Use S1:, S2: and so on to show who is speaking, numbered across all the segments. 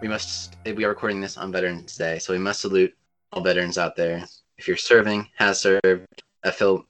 S1: 55. Today, we must we are recording this on Veterans Day, so we must salute all veterans out there. If you're serving, has served, a fil-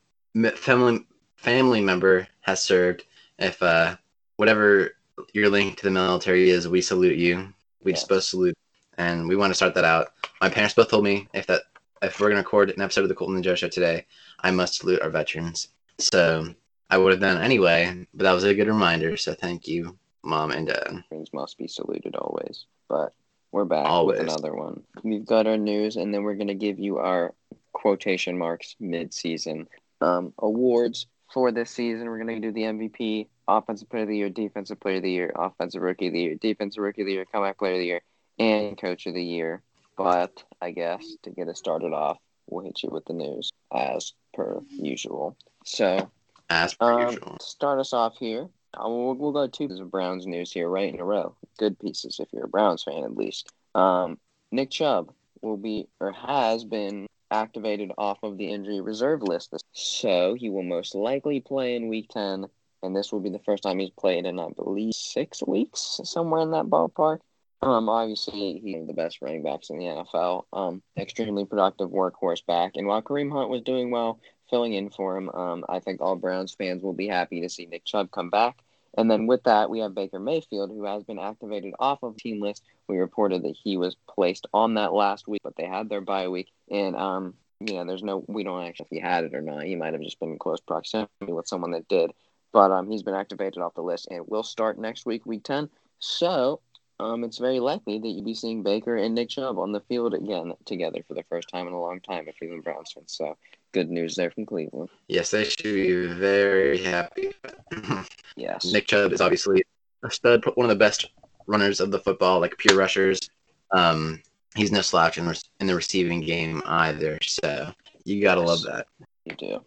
S1: family family member has served, if uh, whatever your link to the military is, we salute you. We
S2: Yes.
S1: supposed to salute, and we want to start that out. My parents both told me if that if we're gonna record an episode of the Coltin and Joe Show today, I must salute our veterans. So I would have done anyway, but that was a good reminder. So thank you, mom and dad.
S2: Things must be saluted always. But we're back
S1: Always.
S2: with another one. We've got our news, and then we're going to give you our quotation marks mid-season um, awards for this season. We're going to do the MVP, Offensive Player of the Year, Defensive Player of the Year, Offensive Rookie of the Year, Defensive Rookie of the Year, Comeback Player of the Year, and Coach of the Year. But I guess to get us started off, we'll hit you with the news as per usual. So
S1: As per
S2: um,
S1: usual.
S2: to start us off here, we'll, we'll go two pieces of Browns news here right in a row. Good pieces if you're a Browns fan, at least. Um, Nick Chubb will be or has been activated off of the injury reserve list, so he will most likely play in Week Ten, and this will be the first time he's played in, I believe, six weeks, somewhere in that ballpark. Um, obviously, he's one of the best running backs in the NFL. Um, extremely productive workhorse back, and while Kareem Hunt was doing well, filling in for him. Um, I think all Browns fans will be happy to see Nick Chubb come back. And then with that, we have Baker Mayfield, who has been activated off of team list. We reported that he was placed on that last week, but they had their bye week, and um, you know, there's no, we don't actually if he had it or not. He might have just been in close proximity with someone that did, but um, he's been activated off the list, and will start next week, week ten. So um, it's very likely that you'll be seeing Baker and Nick Chubb on the field again together for the first time in a long time if you're Browns fans. So good news there from Cleveland.
S1: Yes, they should be very happy.
S2: Yes.
S1: Nick Chubb is obviously a stud, one of the best runners of the football, like pure rushers. Um, he's no slouch in, the- in the receiving game either. So you gotta love that.
S2: You do.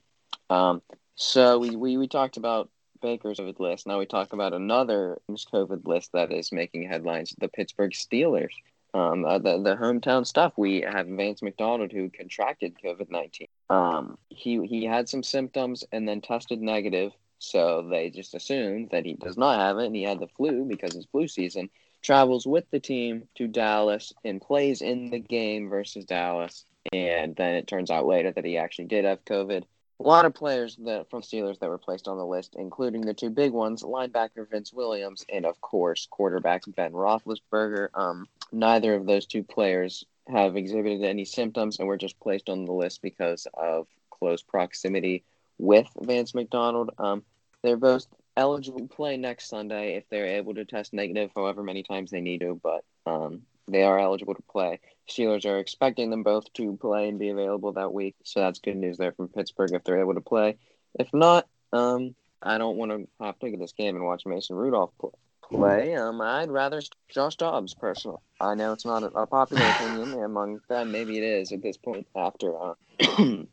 S2: Um, so we, we, we talked about Baker's COVID list. Now we talk about another COVID list that is making headlines: the Pittsburgh Steelers. Um, uh, the the hometown stuff. We have Vance McDonald who contracted COVID nineteen. Um, he he had some symptoms and then tested negative. So they just assumed that he does not have it and he had the flu because it's flu season. Travels with the team to Dallas and plays in the game versus Dallas. And then it turns out later that he actually did have COVID. A lot of players that from Steelers that were placed on the list, including the two big ones, linebacker Vince Williams and of course quarterback Ben Roethlisberger. Um, neither of those two players have exhibited any symptoms and were just placed on the list because of close proximity with Vance McDonald. Um, they're both eligible to play next Sunday if they're able to test negative, however many times they need to. But um, they are eligible to play. Steelers are expecting them both to play and be available that week, so that's good news there from Pittsburgh if they're able to play. If not, um, I don't want to hop ticket this game and watch Mason Rudolph pl- play. Um, I'd rather Josh Dobbs personally. I know it's not a, a popular opinion among them. Maybe it is at this point after uh,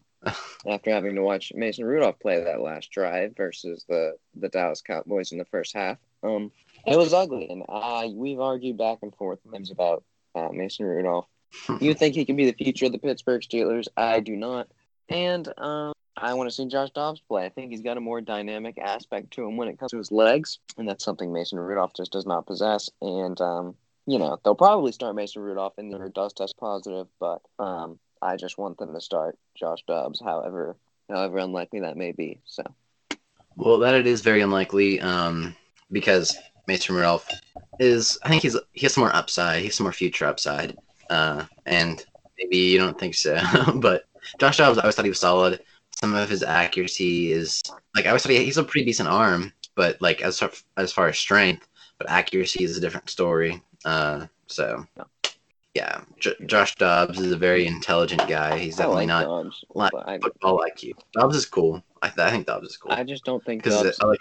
S2: after having to watch Mason Rudolph play that last drive versus the the Dallas Cowboys in the first half. Um, it was ugly, and I we've argued back and forth times about uh, Mason Rudolph. You think he can be the future of the Pittsburgh Steelers? I do not, and um, I want to see Josh Dobbs play. I think he's got a more dynamic aspect to him when it comes to his legs, and that's something Mason Rudolph just does not possess. And um, you know, they'll probably start Mason Rudolph and the does test positive, but um, I just want them to start Josh Dobbs, however, however unlikely that may be. So
S1: Well, that it is very unlikely, um, because Mason Rudolph is. I think he's he has some more upside. He has some more future upside, uh, and maybe you don't think so, but Josh Dobbs, I always thought he was solid. Some of his accuracy is like I always thought he, he's a pretty decent arm, but like as far, as far as strength, but accuracy is a different story. Uh, so
S2: Yeah.
S1: J- Josh Dobbs is a very intelligent guy. He's definitely
S2: like
S1: not
S2: Dobbs,
S1: like football IQ. Dobbs is cool. I, th- I think Dobbs is cool
S2: I just don't think Dobbs
S1: I like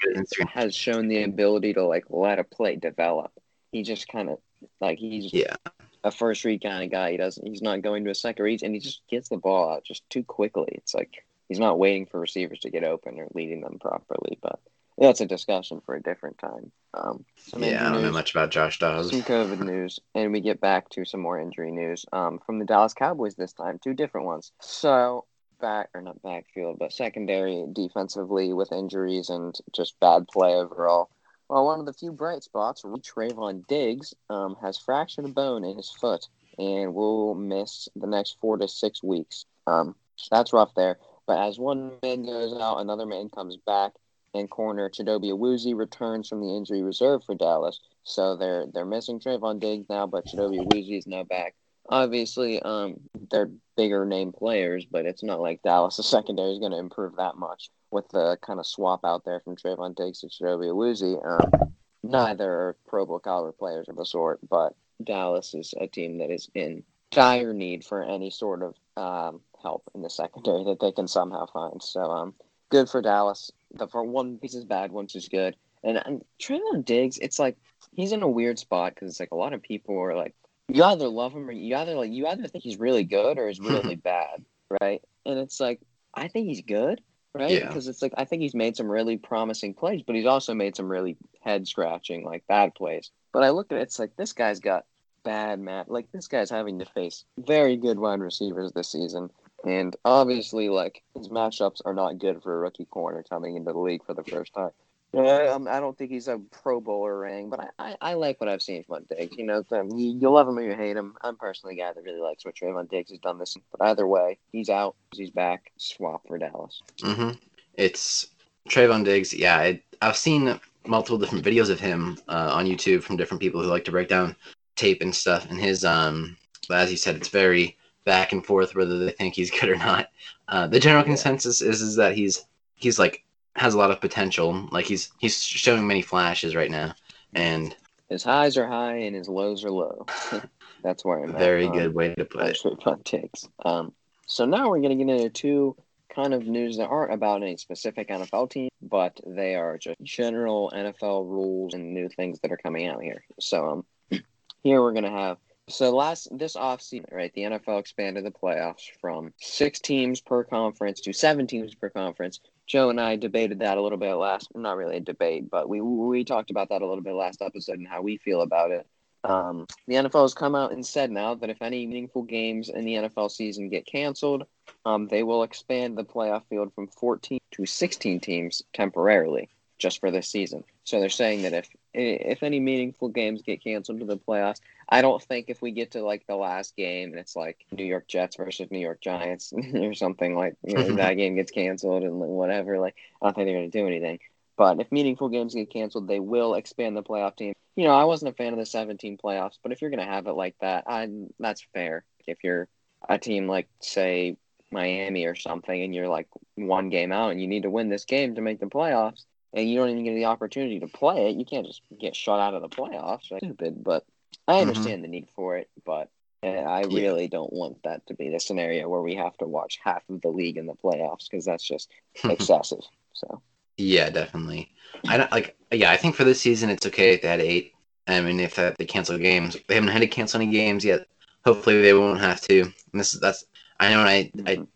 S2: has shown the ability to like let a play develop. He just kind of like he's
S1: Yeah.
S2: a first read kind of guy. He doesn't. He's not going to a second read, and he just gets the ball out just too quickly. It's like he's not waiting for receivers to get open or leading them properly. But that's a discussion for a different time. Um,
S1: Yeah, I don't know much about Josh Dobbs.
S2: some COVID news, and we get back to some more injury news um, from the Dallas Cowboys this time. Two different ones. So back or not backfield, but secondary defensively with injuries and just bad play overall. Well, one of the few bright spots, Trevon Diggs, um, has fractured a bone in his foot and will miss the next four to six weeks. Um, that's rough there. But as one man goes out, another man comes back, and corner Chidobe Awuzie returns from the injury reserve for Dallas. So they're they're missing Trevon Diggs now, but Chidobe Awuzie is now back. Obviously, um, they're bigger name players, but it's not like Dallas' The secondary is going to improve that much with the kind of swap out there from Trevon Diggs to Chidobe Awuzie. Um, neither are Pro Bowl caliber players of the sort, but Dallas is a team that is in dire need for any sort of um, help in the secondary that they can somehow find. So, um, good for Dallas. The for one piece is bad, one is good. And, and Trevon Diggs, it's like he's in a weird spot because it's like a lot of people are like, you either love him or you either like you either think he's really good or he's really bad, right? And it's like I think he's good, right?
S1: Yeah.
S2: Because it's like I think he's made some really promising plays, but he's also made some really head scratching like bad plays. But I look at it, it's like this guy's got bad mat. Like this guy's having to face very good wide receivers this season, and obviously, like his matchups are not good for a rookie corner coming into the league for the first time. Yeah, um, I don't think he's a Pro Bowler ring, but I, I, I like what I've seen from Diggs. You know, you, you love him or you hate him. I'm personally a guy that really likes what Trevon Diggs has done this. But either way, he's out. He's back. Swap for Dallas.
S1: hmm It's Trevon Diggs. Yeah, I, I've seen multiple different videos of him uh, on YouTube from different people who like to break down tape and stuff. And his, um, as you said, it's very back and forth whether they think he's good or not. Uh, the general consensus is is that he's he's like has a lot of potential. Like he's he's showing many flashes right now, and
S2: His highs are high and his lows are low. That's where I'm at.
S1: very
S2: Um,
S1: good way to put it.
S2: Fun takes. Um, so now we're going to get into two kind of news that aren't about any specific NFL team, but they are just general NFL rules and new things that are coming out here. So um, here we're going to have so last this offseason, right? The NFL expanded the playoffs from six teams per conference to seven teams per conference. Joe and I debated that a little bit last, not really a debate, but we we talked about that a little bit last episode and how we feel about it. Um, the NFL has come out and said now that if any meaningful games in the NFL season get canceled, um, they will expand the playoff field from 14 to 16 teams temporarily, just for this season. So they're saying that if if any meaningful games get canceled to the playoffs, I don't think if we get to like the last game and it's like New York Jets versus New York Giants or something like you know, that game gets canceled and whatever, like I don't think they're going to do anything. But if meaningful games get canceled, they will expand the playoff team. You know, I wasn't a fan of the 17 playoffs, but if you're going to have it like that, I that's fair. If you're a team like say Miami or something and you're like one game out and you need to win this game to make the playoffs and you don't even get the opportunity to play it, you can't just get shut out of the playoffs. That's stupid, but I
S1: Mhm.
S2: understand the need for it, but I
S1: Yeah.
S2: really don't want that to be the scenario where we have to watch half of the league in the playoffs because that's just excessive. So
S1: Yeah, definitely. I don't like. Yeah, I think for this season it's okay if they had eight. I mean, if they cancel games, they haven't had to cancel any games yet. Hopefully, they won't have to. And this is that's. I know. I I
S2: Mhm.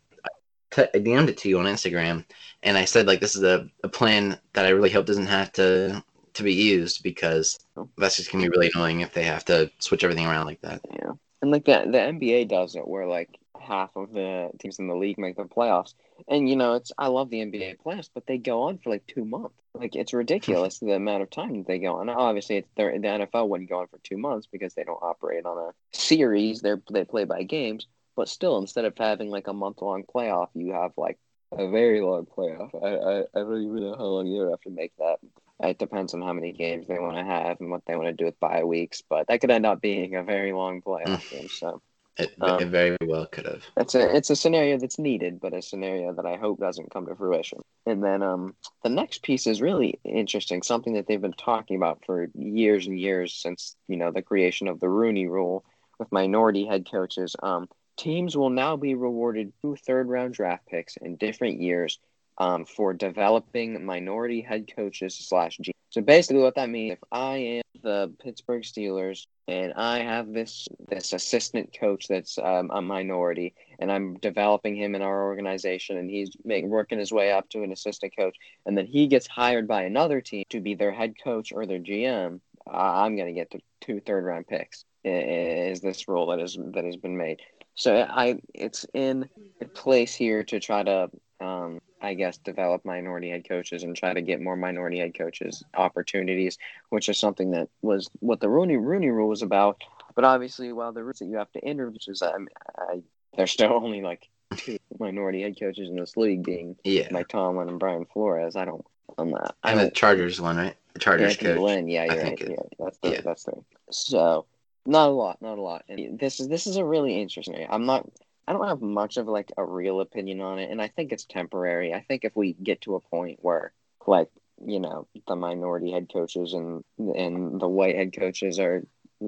S1: t- I DM'd it to you on Instagram, and I said like this is a, a plan that I really hope doesn't have to to be used because that's just gonna be really annoying if they have to switch everything around like that.
S2: yeah, and like that, the NBA does it where like half of the teams in the league make the playoffs, and you know it's I love the NBA playoffs, but they go on for like two months. Like it's ridiculous the amount of time that they go on. Obviously, it's the NFL wouldn't go on for two months because they don't operate on a series. They they play by games, but still, instead of having like a month long playoff, you have like a very long playoff. I, I, I don't even know how long you would have to make that. It depends on how many games they want to have and what they want to do with bye weeks, but that could end up being a very long playoff game. So
S1: It,
S2: Um,
S1: it very well could have.
S2: it's a it's a scenario that's needed, but a scenario that I hope doesn't come to fruition. And then um, the next piece is really interesting, something that they've been talking about for years and years since you know the creation of the Rooney Rule with minority head coaches. Um, teams will now be rewarded two third round draft picks in different years um, for developing minority head coaches slash G. So basically, what that means, if I am the Pittsburgh Steelers and I have this this assistant coach that's um, a minority, and I'm developing him in our organization, and he's make, working his way up to an assistant coach, and then he gets hired by another team to be their head coach or their GM. I'm going to get the two third round picks. Is this rule that is that has been made? So I it's in place here to try to um, I guess, develop minority head coaches and try to get more minority head coaches opportunities, which is something that was what the Rooney Rooney Rule was about. But obviously, while the rules that you have to interview, is I, I, there's still only like two minority head coaches in this league, being
S1: Yeah.
S2: Mike Tomlin and Brian Flores. I don't, I'm not. I
S1: And the
S2: don't.
S1: Chargers one, right? The Chargers
S2: Anthony
S1: coach.
S2: Lynn, yeah, you're right. Yeah, that's the,
S1: yeah.
S2: that's the. So, not a lot, not a lot. And this is this is a really interesting. I'm not. I don't have much of like a real opinion on it, and I think it's temporary. I think if we get to a point where, like, you know, the minority head coaches and and the white head coaches are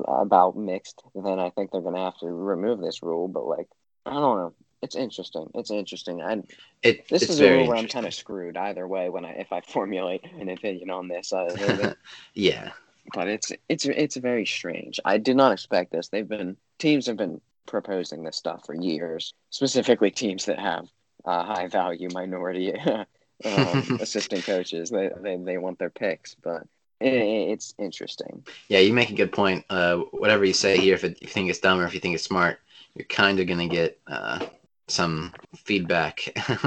S2: about mixed, then I think they're gonna have to remove this rule. But like, I don't know. It's interesting. It's interesting. I
S1: It,
S2: this
S1: it's
S2: is a rule where I'm kind of screwed either way when I if I formulate an opinion on this. Uh,
S1: yeah.
S2: But it's it's it's very strange. I did not expect this. They've been teams have been proposing this stuff for years, specifically teams that have uh, high value minority um, assistant coaches. They, they they want their picks, but it, it's interesting.
S1: Yeah, you make a good point. Uh, whatever you say here, if, it, if you think it's dumb or if you think it's smart, you're kind of gonna get uh, some feedback.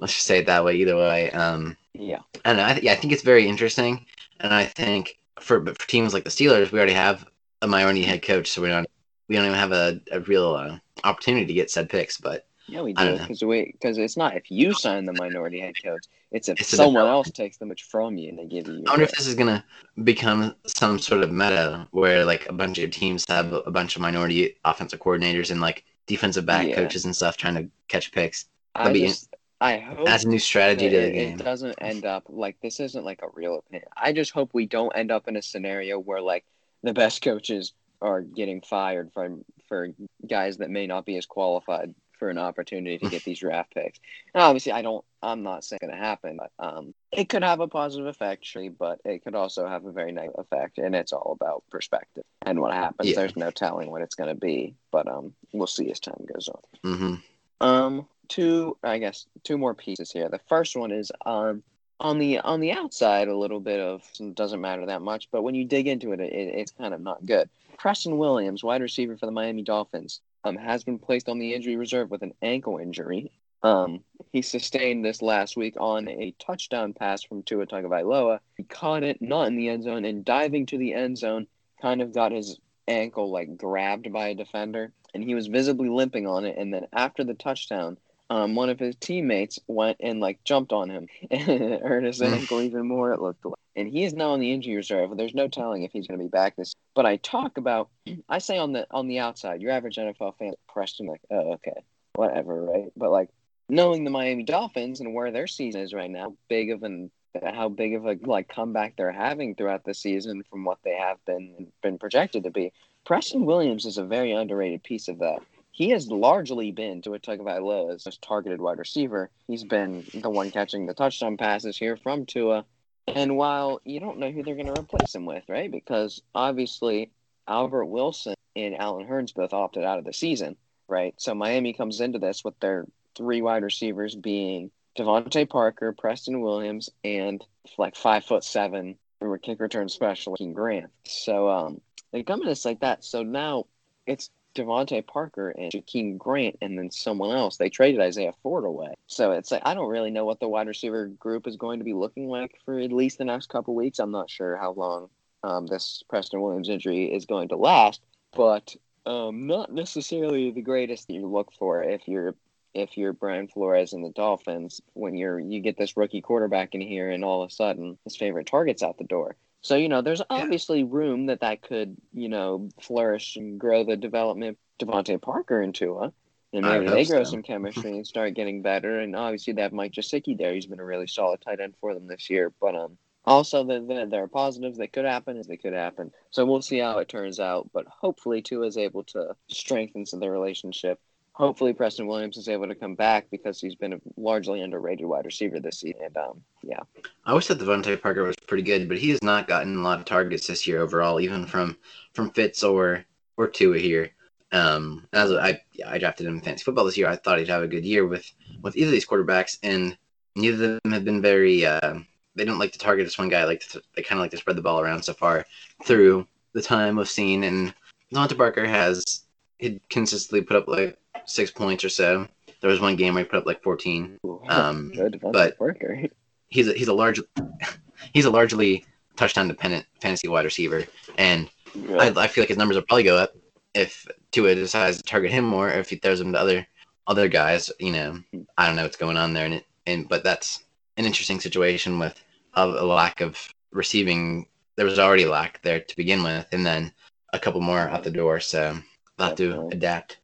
S1: Let's just say it that way. Either way, um,
S2: Yeah,
S1: and I, th- yeah, I think it's very interesting. And I think for but for teams like the Steelers, we already have a minority head coach, so we don't we don't even have a, a real uh, opportunity to get said picks. But
S2: yeah, we do because we because it's not if you sign the minority head coach, it's if
S1: It's
S2: someone else takes them from you and they give you.
S1: I wonder if this is gonna become some sort of meta where like a bunch of teams have a bunch of minority offensive coordinators and like defensive back
S2: Yeah.
S1: coaches and stuff trying to catch picks. That'd be-
S2: just I hope
S1: That's a new strategy to the
S2: it,
S1: game.
S2: it doesn't end up like this isn't like a real opinion. I just hope we don't end up in a scenario where like the best coaches are getting fired from for guys that may not be as qualified for an opportunity to get these draft picks. And obviously, I don't. I'm not saying it's going to happen, but um, it could have a positive effect, actually, but it could also have a very negative effect, and it's all about perspective and what happens.
S1: Yeah.
S2: There's no telling what it's going to be, but um, we'll see as time goes on.
S1: hmm
S2: Um, two, I guess, two more pieces here. The first one is um on the on the outside, a little bit of doesn't matter that much, but when you dig into it, it it's kind of not good. Preston Williams, wide receiver for the Miami Dolphins, um, has been placed on the injury reserve with an ankle injury. Um, he sustained this last week on a touchdown pass from Tua Tagovailoa. He caught it not in the end zone and diving to the end zone, kind of got his ankle like grabbed by a defender, and he was visibly limping on it. And then after the touchdown, um, one of his teammates went and like jumped on him and hurt his
S1: Mm.
S2: ankle even more. It looked like, and he is now on the injury reserve. There's no telling if he's going to be back this. But I talk about, I say on the on the outside, your average NFL fan, Preston, like, oh okay, whatever, right? But like knowing the Miami Dolphins and where their season is right now, big of an how big of a like comeback they're having throughout the season from what they have been been projected to be. Preston Williams is a very underrated piece of that. He has largely been Tua Tagovailoa's most targeted wide receiver. He's been the one catching the touchdown passes here from Tua. And while you don't know who they're going to replace him with, right? Because obviously Albert Wilson and Allen Hurns both opted out of the season, right? So Miami comes into this with their three wide receivers being DeVante Parker, Preston Williams, and like five foot seven kick return special Grant. So um they come in this like that. So now it's DeVante Parker and Jakeem Grant and then someone else. They traded Isaiah Ford away. So it's like I don't really know what the wide receiver group is going to be looking like for at least the next couple weeks. I'm not sure how long um, this Preston Williams injury is going to last, but um, not necessarily the greatest that you look for if you're if you're Brian Flores and the Dolphins when you're you get this rookie quarterback in here and all of a sudden his favorite target's out the door. So you know, there's obviously room that that could you know flourish and grow the development of DeVante Parker into a, and maybe they grow
S1: so.
S2: some chemistry and start getting better. And obviously they have Mike Gesicki there; he's been a really solid tight end for them this year. But um, also the, the, there are positives that could happen as they could happen. So we'll see how it turns out. But hopefully, Tua is able to strengthen some of the relationship. Hopefully, Preston Williams is able to come back because he's been a largely underrated wide receiver this season. And um, yeah.
S1: I always thought DeVante Parker was pretty good, but he has not gotten a lot of targets this year overall, even from from Fitz or or Tua here. Um, as I I drafted him in fantasy football this year. I thought he'd have a good year with with either of these quarterbacks, and neither of them have been very. Uh, they don't like to target this one guy. Like they kind of like to spread the ball around so far through the time we've seen. And DeVante Parker has he consistently put up like six points or so. There was one game where he put up like 14. Um,
S2: good
S1: but-
S2: worker.
S1: He's a, he's a large he's a largely touchdown dependent fantasy wide receiver, and I, I feel like his numbers will probably go up if Tua decides to target him more, or if he throws him to other other guys. You know, I don't know what's going on there, and it, and but that's an interesting situation with a, a lack of receiving. There was already a lack there to begin with, and then a couple more out the door. So they'll have to adapt.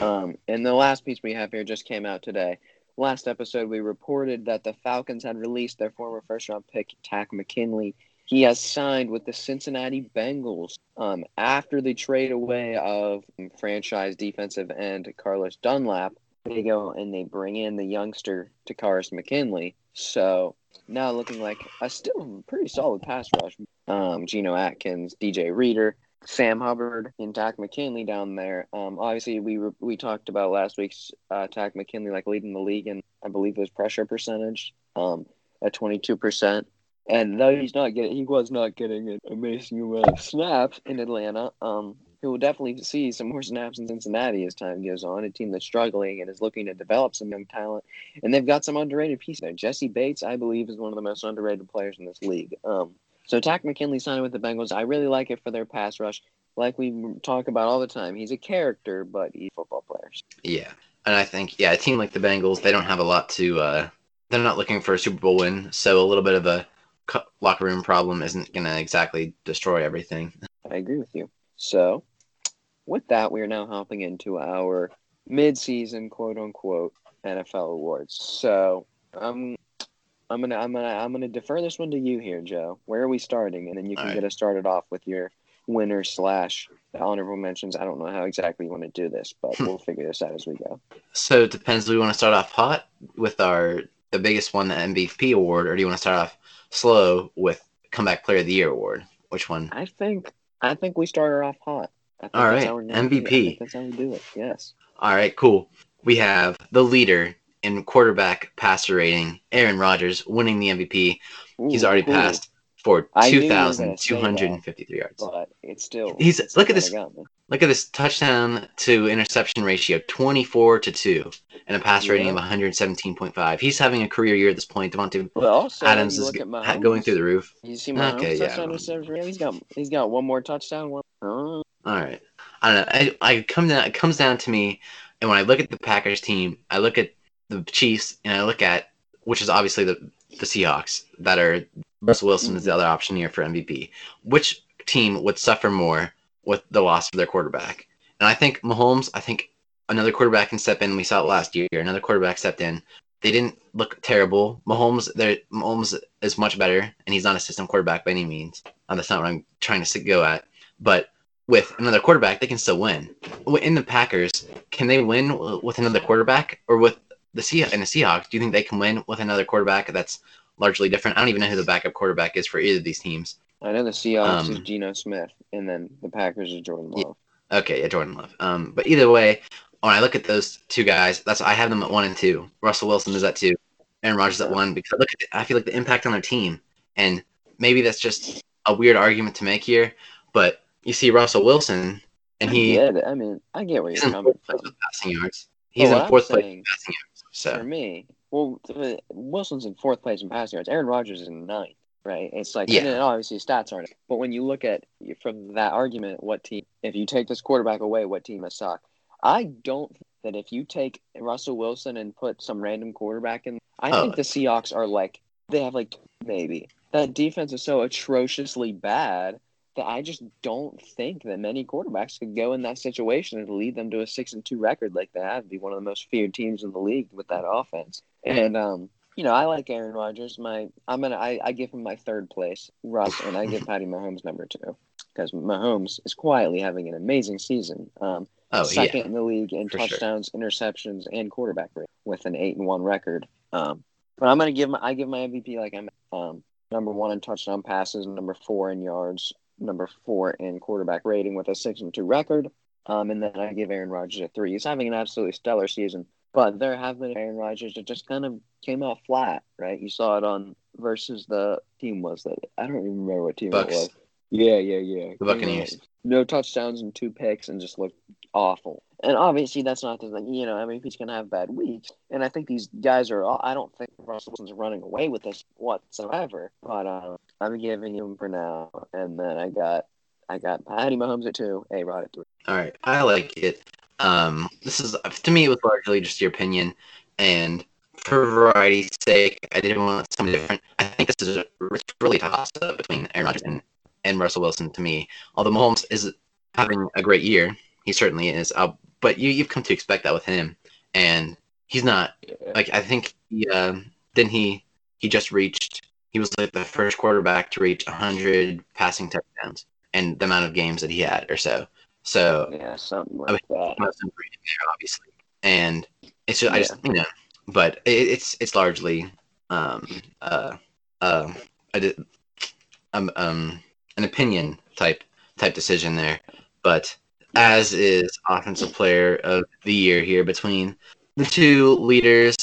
S2: Um, and the last piece we have here just came out today. Last episode, we reported that the Falcons had released their former first round pick, Takk McKinley. He has signed with the Cincinnati Bengals um, after the trade away of franchise defensive end Carlos Dunlap. They go and they bring in the youngster Takkarist McKinley. So now looking like a still pretty solid pass rush. Um, Geno Atkins, DJ Reader, Sam Hubbard and Takk McKinley down there. Um, obviously, we were, we talked about last week's uh, Takk McKinley like leading the league, and I believe his pressure percentage um, at twenty two percent. And though he's not getting, he was not getting an amazing amount of snaps in Atlanta. Um, he will definitely see some more snaps in Cincinnati as time goes on. A team that's struggling and is looking to develop some young talent, and they've got some underrated pieces there. Jessie Bates, I believe, is one of the most underrated players in this league. Um, so Takk McKinley signed with the Bengals. I really like it for their pass rush. Like we talk about all the time, he's a character, but he's a football player.
S1: Yeah, and I think yeah, a team like the Bengals, they don't have a lot to. Uh, they're not looking for a Super Bowl win, so a little bit of a locker room problem isn't going to exactly destroy everything.
S2: I agree with you. So, with that, we are now hopping into our mid-season quote unquote NFL awards. So, um, I'm gonna I'm gonna I'm gonna defer this one to you here, Joe. Where are we starting? And then you can
S1: right.
S2: get us started off with your winner slash honorable mentions. I don't know how exactly you want to do this, but hmm. we'll figure this out as we go.
S1: So it depends. Do we want to start off hot with our the biggest one, the MVP award, or do you want to start off slow with comeback player of the year award? Which one?
S2: I think I think we started off hot. I think
S1: All
S2: that's how we're gonna do it. I
S1: MVP.
S2: that's how we do it. Yes.
S1: All right, cool. We have the leader in quarterback passer rating, Aaron Rodgers, winning the MVP. He's already
S2: cool.
S1: passed for
S2: I knew you were
S1: two
S2: gonna
S1: thousand
S2: say
S1: two hundred and fifty-three yards.
S2: but it's still.
S1: He's-
S2: it's
S1: look at this-. Look at this touchdown to interception ratio, 24 to 2, and a pass rating of 117.5. He's having a career year at this point. Davante
S2: Well,
S1: Adams is
S2: look at
S1: go-
S2: Mahomes,
S1: going through the roof.
S2: You see Mahomes
S1: Okay, yeah,
S2: touchdown
S1: Mahomes.
S2: reception? He's got he's got one more touchdown. One. Oh,
S1: All right. I don't know. I, I come down. It comes down to me, and when I look at the Packers team, I look at the Chiefs, and I look at which is obviously the the Seahawks that are Russell Wilson is the other option here for MVP. Which team would suffer more with the loss of their quarterback? And I think Mahomes. I think another quarterback can step in. We saw it last year. Another quarterback stepped in. They didn't look terrible. Mahomes, Mahomes is much better, and he's not a system quarterback by any means. Uh, that's not what I'm trying to go at. But with another quarterback, they can still win. In the Packers, can they win with another quarterback, or with the Sea and the Seahawks? Do you think they can win with another quarterback that's largely different? I don't even know who the backup quarterback is for either of these teams.
S2: I know the Seahawks is
S1: Um,
S2: Geno Smith, and then the Packers is Jordan
S1: Yeah.
S2: Love.
S1: Okay, yeah, Jordan Love. Um, but either way, when I look at those two guys, that's I have them at one and two. Russell Wilson is at two, Aaron Rodgers at one because I look at the, I feel like the impact on their team, and maybe that's just a weird argument to make here, but you see Russell Wilson, and he
S2: I. I mean, I get where
S1: he's
S2: you're
S1: in
S2: coming
S1: fourth place
S2: from.
S1: with passing yards. He's in
S2: I'm
S1: fourth place
S2: saying-
S1: with passing yards.
S2: For me, well, Wilson's in fourth place in passing yards. Aaron Rodgers is in ninth, right? It's like,
S1: Yeah.
S2: and obviously stats aren't. But when you look at from that argument, what team? If you take this quarterback away, what team has sucked? I don't think that if you take Russell Wilson and put some random quarterback in, I
S1: Oh.
S2: think the Seahawks are like they have like maybe that defense is so atrociously bad that I just don't think that many quarterbacks could go in that situation and lead them to a six and two record like they have, be one of the most feared teams in the league with that offense. And um, you know, I like Aaron Rodgers. My I'm gonna I, I give him my third place, Russ, and I give Patty Mahomes number two because Mahomes is quietly having an amazing season. Um,
S1: oh
S2: second
S1: yeah,
S2: in the league in
S1: for sure.
S2: touchdowns, interceptions, and quarterback rate with an eight and one record. Um, but I'm gonna give my I give my MVP like I'm um, number one in touchdown passes, number four in yards, number four in quarterback rating with a six and two record. Um, and then I give Aaron Rodgers a three. He's having an absolutely stellar season, but there have been Aaron Rodgers that just kind of came out flat, right? You saw it on versus the team was that I don't even remember what team
S1: Bucks.
S2: it was. Yeah, yeah, yeah.
S1: The Buccaneers.
S2: No touchdowns and two picks, and just looked awful. and obviously that's not the thing. You know, I mean, he's gonna have bad weeks, and I think these guys are. All, I don't think Russell Wilson's running away with this whatsoever. But uh, I'm giving him for now, and then I got I got Patty Mahomes at two, A Rod at three.
S1: All right, I like it. Um, this is to me, it was largely just your opinion, and for variety's sake, I didn't want something different. I think this is a really toss up between Aaron Rodgers and, and Russell Wilson to me. Although Mahomes is having a great year, he certainly is. Uh, but you you've come to expect that with him, and he's not like I think he uh, then he he just reached he was like the first quarterback to reach 100 passing touchdowns and the amount of games that he had or so. So
S2: yeah, something like I mean, that.
S1: obviously, and it's just yeah. I just you know, but it, it's it's largely um uh uh a, um um an opinion type type decision there, but as is offensive player of the year here between the two leaders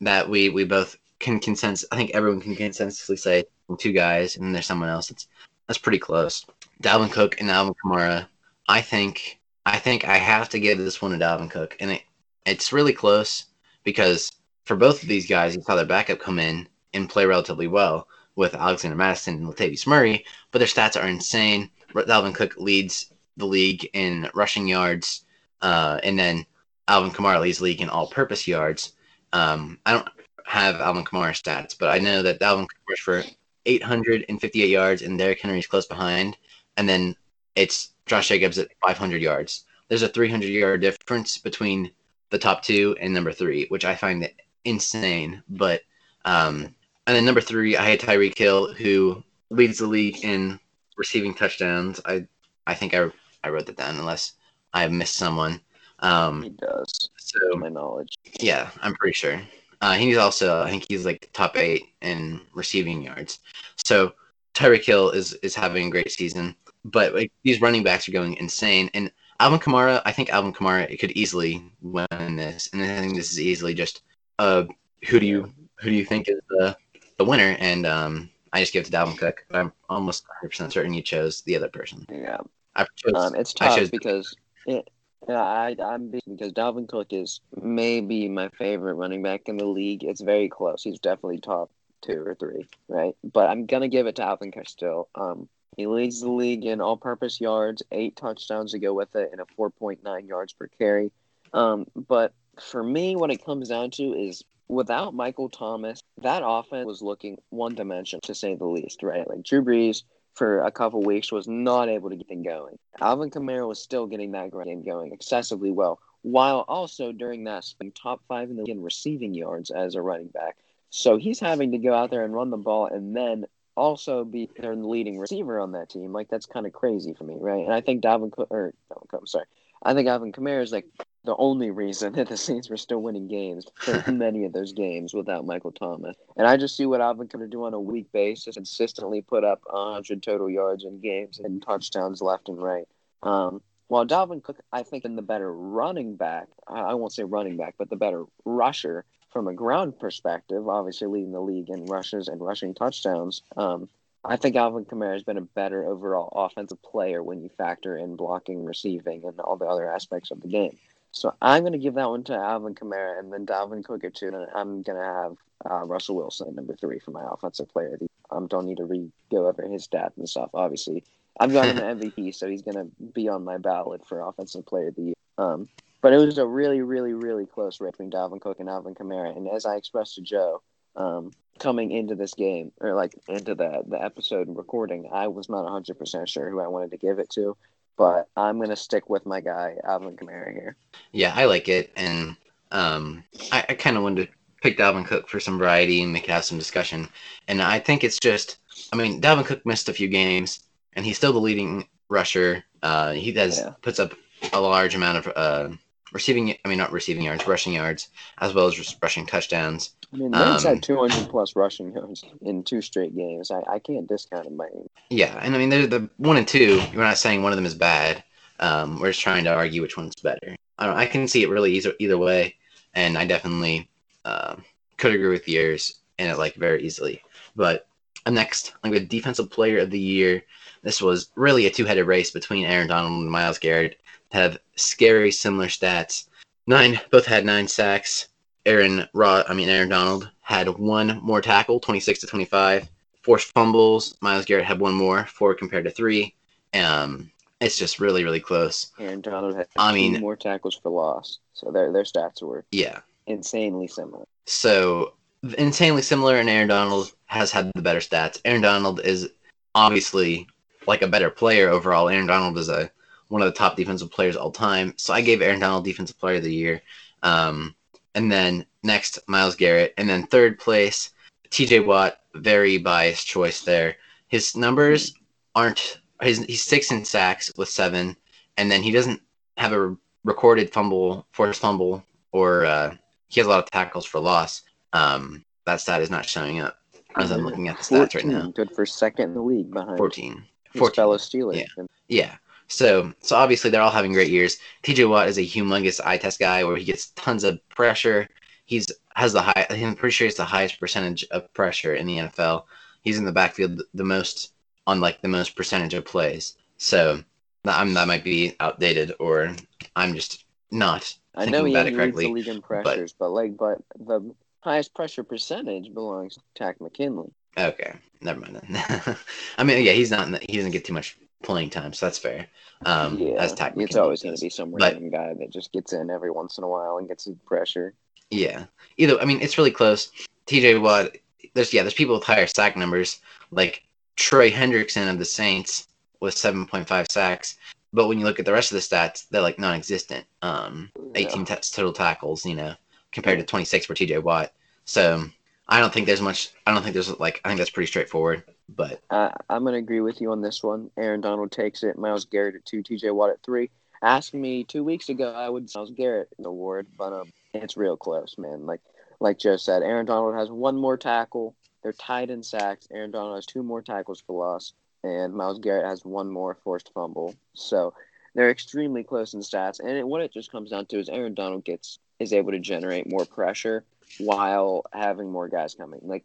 S1: that we we both can consensus. I think everyone can consensusly say two guys, and then there's someone else that's that's pretty close. Dalvin Cook and Alvin Kamara. I think I think I have to give this one to Dalvin Cook, and it it's really close because for both of these guys, you saw their backup come in and play relatively well with Alexander Mattison and Latavius Murray, but their stats are insane. Dalvin Cook leads the league in rushing yards, uh, and then Alvin Kamara leads the league in all-purpose yards. Um, I don't have Alvin Kamara stats, but I know that Alvin Kamara for 858 yards and Derrick Henry's close behind, and then it's Josh Jacobs at 500 yards. There's a 300 yard difference between the top two and number three, which I find insane. But um, and then number three, I had Tyreek Hill, who leads the league in receiving touchdowns. I I think I I wrote that down, unless I missed someone. Um,
S2: he does.
S1: So
S2: my knowledge.
S1: Yeah, I'm pretty sure. Uh, he's also I think he's like top eight in receiving yards. So Tyreek Hill is is having a great season, but like, these running backs are going insane. And Alvin Kamara, I think Alvin Kamara could easily win this, and I think this is easily just uh who do you who do you think is the the winner? And um, I just give it to Dalvin Cook. But I'm almost 100 percent certain you chose the other person.
S2: Yeah,
S1: I
S2: chose, um, it's tough chose, because it, yeah, I, I'm because Dalvin Cook is maybe my favorite running back in the league. It's very close. He's definitely top two or three, right? But I'm gonna give it to Alvin Cook still. Um, he leads the league in all-purpose yards, eight touchdowns to go with it, and a 4.9 yards per carry. Um, but for me, what it comes down to is without Michael Thomas, that offense was looking one-dimensional to say the least, right? Like Drew Brees for a couple weeks was not able to get them going. Alvin Kamara was still getting that game going excessively well, while also during that spin top five in the league in receiving yards as a running back. So he's having to go out there and run the ball and then also be their leading receiver on that team. Like that's kind of crazy for me, right? And I think Dalvin or I'm sorry, I think Alvin Kamara is like the only reason that the Saints were still winning games for many of those games without Michael Thomas. And I just see what Alvin can do on a week basis, consistently put up 100 total yards in games and touchdowns left and right. Um, while Dalvin Cook, I think, in the better running back, I won't say running back, but the better rusher from a ground perspective, obviously leading the league in rushes and rushing touchdowns. Um, I think Alvin Kamara has been a better overall offensive player when you factor in blocking, receiving, and all the other aspects of the game. So I'm going to give that one to Alvin Kamara and then Dalvin Cook at two. And I'm going to have uh, Russell Wilson number three for my offensive player. Um, don't need to re go over his stats and stuff. Obviously, I've got him an MVP, so he's going to be on my ballot for offensive player of the year. Um, but it was a really, really, really close race between Dalvin Cook and Alvin Kamara. And as I expressed to Joe, um, coming into this game or like into the the episode recording, I was not 100% sure who I wanted to give it to but I'm gonna stick with my guy Alvin Kamara here.
S1: Yeah, I like it, and um, I, I kind of wanted to pick Dalvin Cook for some variety and make have some discussion. And I think it's just, I mean, Dalvin Cook missed a few games, and he's still the leading rusher. Uh, he does yeah. puts up a large amount of uh, receiving. I mean, not receiving yards, rushing yards, as well as rushing touchdowns.
S2: I mean, Lance um, had 200 plus rushing yards in two straight games. I, I can't discount him by any.
S1: Yeah, and I mean, they're the one and two. We're not saying one of them is bad. Um, we're just trying to argue which one's better. I don't. I can see it really either either way, and I definitely uh, could agree with yours and it like very easily. But next, I'm going defensive player of the year. This was really a two-headed race between Aaron Donald and Myles Garrett. have scary similar stats. Nine, both had nine sacks. Aaron Rod, I mean Aaron Donald had one more tackle, 26 to 25. Forced fumbles. Myles Garrett had one more, four compared to three. Um, it's just really, really close.
S2: Aaron Donald had
S1: I mean-
S2: more tackles for loss, so their their stats were
S1: Yeah.
S2: insanely similar.
S1: So insanely similar, and Aaron Donald has had the better stats. Aaron Donald is obviously like a better player overall. Aaron Donald is a one of the top defensive players all time. So I gave Aaron Donald Defensive Player of the Year. Um, and then next, Myles Garrett, and then third place, T.J. Watt. Very biased choice there. His numbers aren't. His, he's six in sacks with seven, and then he doesn't have a recorded fumble, forced fumble, or uh, he has a lot of tackles for loss. Um, that stat is not showing up as I'm looking at the stats right now.
S2: Good for second in the league behind
S1: 14.
S2: his
S1: 14.
S2: fellow Steelers.
S1: Yeah. Yeah. So so obviously they're all having great years. TJ Watt is a humongous eye test guy where he gets tons of pressure. He's has the high I'm pretty sure he's the highest percentage of pressure in the NFL. He's in the backfield the most on like the most percentage of plays. So that, I'm, that might be outdated or I'm just not
S2: I
S1: thinking
S2: know he
S1: about it
S2: the
S1: correctly.
S2: league in pressures, but, like, but the highest pressure percentage belongs to Takk McKinley.
S1: Okay, never mind then. I mean, yeah, he's not. in the- He doesn't get too much playing time, so that's fair. Um,
S2: yeah,
S1: as Takk
S2: it's always going to be some
S1: But-
S2: random guy that just gets in every once in a while and gets his pressure.
S1: Yeah. Either I mean it's really close. TJ Watt there's yeah, there's people with higher sack numbers, like Troy Hendrickson of the Saints with seven point five sacks. But when you look at the rest of the stats, they're like non existent. Um eighteen ta- total tackles, you know, compared to twenty six for TJ Watt. So I don't think there's much I don't think there's like I think that's pretty straightforward. But
S2: I, I'm going to agree with you on this one. Aaron Donald takes it. Myles Garrett at two. T.J. Watt at three. Asked me two weeks ago, I would Myles Garrett in the award, but um, it's real close, man. Like like Joe said, Aaron Donald has one more tackle. They're tied in sacks. Aaron Donald has two more tackles for loss, and Miles Garrett has one more forced fumble. So they're extremely close in stats. And it, what it just comes down to is Aaron Donald gets is able to generate more pressure while having more guys coming. Like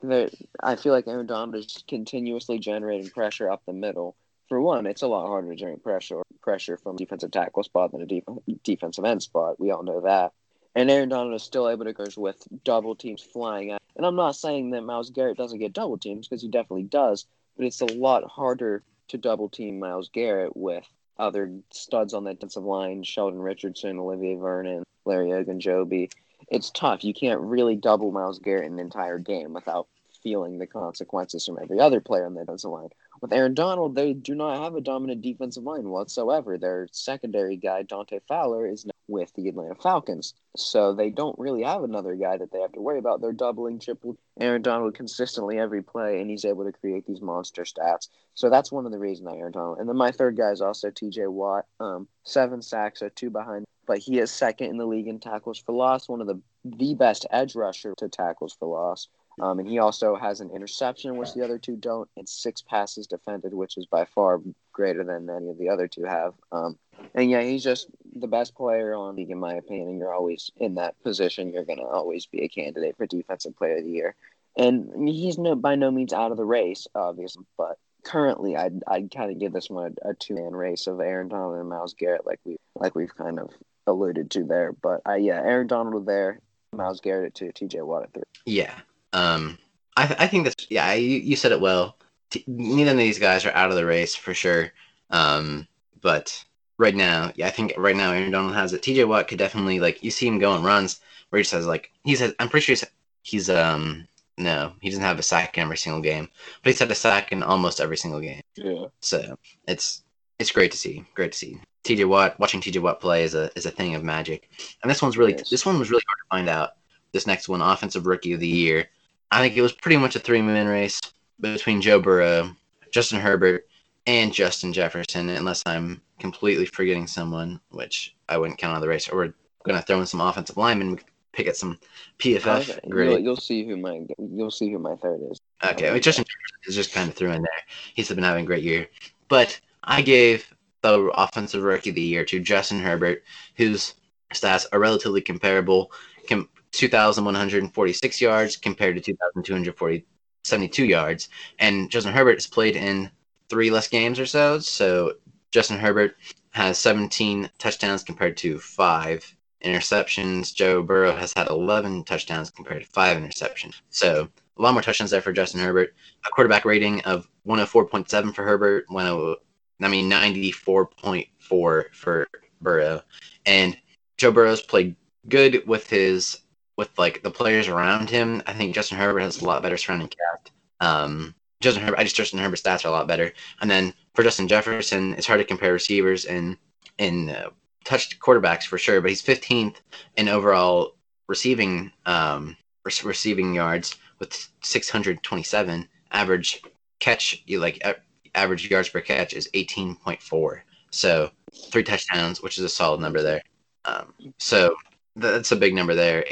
S2: I feel like Aaron Donald is continuously generating pressure up the middle. For one, it's a lot harder to generate pressure pressure from defensive tackle spot than a def- defensive end spot. We all know that. And Aaron Donald is still able to go with double teams flying out. And I'm not saying that Myles Garrett doesn't get double teams because he definitely does, but it's a lot harder to double team Myles Garrett with other studs on that defensive line, Sheldon Richardson, Olivier Vernon, Larry Ogunjobi. It's tough. You can't really double Myles Garrett an entire game without feeling the consequences from every other player on the defensive line. With Aaron Donald, they do not have a dominant defensive line whatsoever. Their secondary guy, Dante Fowler, is with the Atlanta Falcons. So they don't really have another guy that they have to worry about. They're doubling, triple Aaron Donald consistently every play, and he's able to create these monster stats. So that's one of the reasons I Aaron Donald. And then my third guy is also TJ Watt. Um, seven sacks, so two behind, but he is second in the league in tackles for loss, one of the the best edge rusher to tackles for loss. Um, and he also has an interception, which the other two don't, and six passes defended, which is by far greater than any of the other two have. Um, and yeah, he's just the best player on the league, in my opinion. You're always in that position. You're going to always be a candidate for Defensive Player of the Year. And he's no by no means out of the race, obviously, but currently, I'd I'd kind of give this one a, a two man race of Aaron Donald and Myles Garrett, like we like we've kind of alluded to there. But uh, yeah, Aaron Donald there, Myles Garrett at two, T.J. Watt at three.
S1: Yeah. Um, I, th- I think that's yeah. You, you said it well. T- neither of these guys are out of the race for sure. Um, but right now, yeah, I think right now Aaron Donald has it. T.J. Watt could definitely like you see him go on runs where he says, like he says, I'm pretty sure he's, he's um no he doesn't have a sack in every single game, but he's had a sack in almost every single game.
S2: Yeah.
S1: So it's it's great to see. Great to see. TJ Watt watching TJ Watt play is a is a thing of magic. And this one's really
S2: Yes.
S1: this one was really hard to find out. This next one, offensive rookie of the year. I think it was pretty much a three man race between Joe Burrow, Justin Herbert, and Justin Jefferson, unless I'm completely forgetting someone, which I wouldn't count on the race. Or we're gonna throw in some offensive linemen, we pick at some PFF
S2: Okay, You'll, you'll see who my you'll see who my third is.
S1: Okay, well, Justin Jefferson is just kind of threw in there. He's been having a great year. But I gave the offensive rookie of the year to Justin Herbert, whose stats are relatively comparable. Com- 2,146 yards compared to 2,272 yards. And Justin Herbert has played in three less games or so. So Justin Herbert has 17 touchdowns compared to five interceptions. Joe Burrow has had 11 touchdowns compared to five interceptions. So a lot more touchdowns there for Justin Herbert. A quarterback rating of 104.7 for Herbert, 10, I mean 94.4 for Burrow. And Joe Burrow's played good with his with like the players around him. I think Justin Herbert has a lot better surrounding cast. Um, Justin Herbert, I just Justin Herbert's stats are a lot better. And then for Justin Jefferson, it's hard to compare receivers and in uh, touched quarterbacks for sure, but he's 15th in overall receiving um, re- receiving yards with 627. Average catch, you like average yards per catch is 18.4. So three touchdowns, which is a solid number there. Um, so that's a big number there.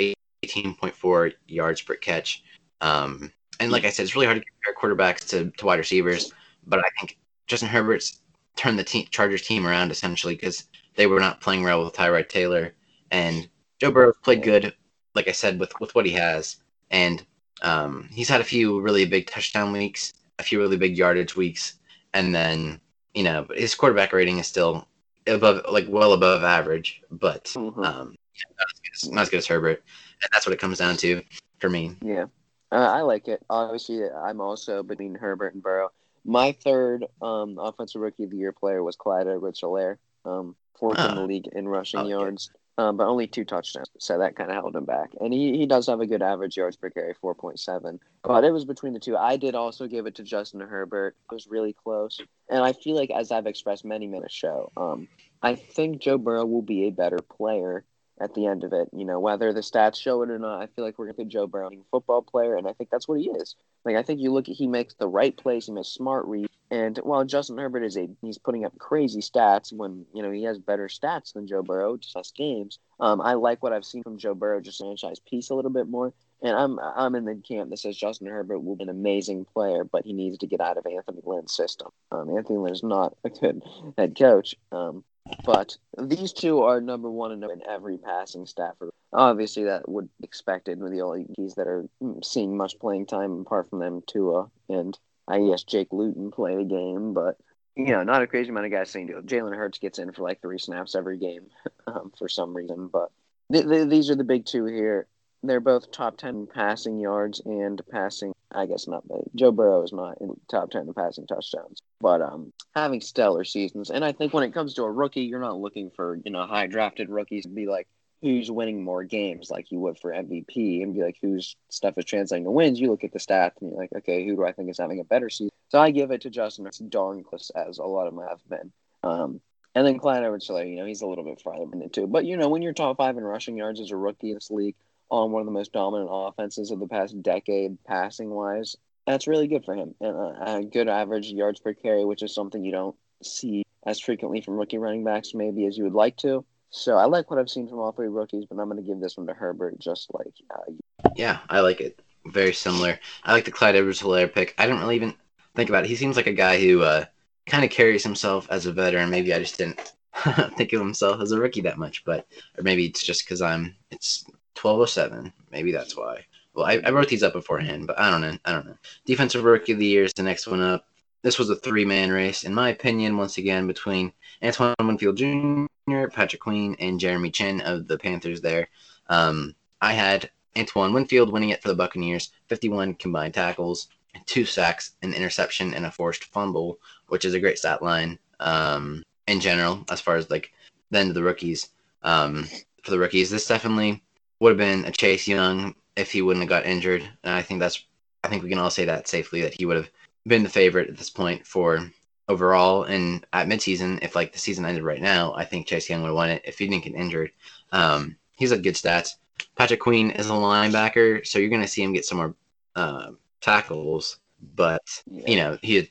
S1: 18.4 yards per catch. Um, and like I said, it's really hard to compare quarterbacks to, to wide receivers, but I think Justin Herbert's turned the team, Chargers team around essentially because they were not playing well with Tyrod Taylor, and Joe Burrow played good, like I said, with with what he has, and um, he's had a few really big touchdown weeks, a few really big yardage weeks, and then you know his quarterback rating is still above, like well above average, but mm-hmm. um, not, as good as, not as good as Herbert, and that's what it comes down to for me.
S2: Yeah, uh, I like it. Obviously, I'm also between Herbert and Burrow. My third um, offensive rookie of the year player was Clyde Edwards-Helaire, um, fourth in the league in rushing okay. yards, um, but only two touchdowns. So that kind of held him back. And he, he does have a good average yards per carry, 4.7. But it was between the two. I did also give it to Justin Herbert. It was really close. And I feel like, as I've expressed many minutes show, um, I think Joe Burrow will be a better player at the end of it. You know, whether the stats show it or not, I feel like we're going to put Joe Browning football player, and I think that's what he is. Like, I think you look at he makes the right plays, he makes smart reads, and while Justin Herbert is a he's putting up crazy stats when you know he has better stats than Joe Burrow, just less games. Um, I like what I've seen from Joe Burrow, just franchise piece a little bit more. And I'm I'm in the camp that says Justin Herbert will be an amazing player, but he needs to get out of Anthony Lynn's system. Um, Anthony Lynn's not a good head coach. Um, but these two are number one in every passing stat. Obviously that would be expected with the only keys that are seeing much playing time apart from them. Tua and I guess Jake Luton play the game, but you know, not a crazy amount of guys seeing saying Jalen Hurts gets in for like three snaps every game um, for some reason. But th- th- these are the big two here. They're both top ten passing yards and passing. I guess not. Joe Burrow is not in top ten in passing touchdowns, but um, having stellar seasons. And I think when it comes to a rookie, you're not looking for you know high drafted rookies to be like who's winning more games like you would for MVP and be like whose stuff is translating to wins. You look at the stats and you're like, okay, who do I think is having a better season? So I give it to Justin. Darn close as a lot of them have been. Um, and then Clyde edwards you know, he's a little bit farther than the two. But, you know, when you're top five in rushing yards as a rookie in this league, on one of the most dominant offenses of the past decade, passing wise. That's really good for him. And a, a good average yards per carry, which is something you don't see as frequently from rookie running backs, maybe as you would like to. So I like what I've seen from all three rookies, but I'm going to give this one to Herbert, just like. Uh,
S1: yeah, I like it. Very similar. I like the Clyde Edwards-Helaire pick. I didn't really even think about it. He seems like a guy who uh, kind of carries himself as a veteran. Maybe I just didn't think of himself as a rookie that much, but or maybe it's just because I'm. It's 1207. Maybe that's why. Well, I, I, wrote these up beforehand, but I don't know. I don't know. Defensive Rookie of the Year is the next one up. This was a three man race, in my opinion, once again, between Antoine Winfield Jr., Patrick Queen, and Jeremy Chinn of the Panthers there. Um, I had Antoine Winfield winning it for the Buccaneers, 51 combined tackles, two sacks, an interception, and a forced fumble, which is a great stat line um, in general, as far as like then the rookies. Um, for the rookies, this definitely would have been a Chase Young if he wouldn't have got injured. And I think that's I think we can all say that safely that he would have been the favorite at this point for overall. And at midseason, if like the season ended right now, I think Chase Young would have won it if he didn't get injured. Um, he's had good stats. Patrick Queen is a linebacker, so you're going to see him get some more uh, tackles. But yeah. you know, he had,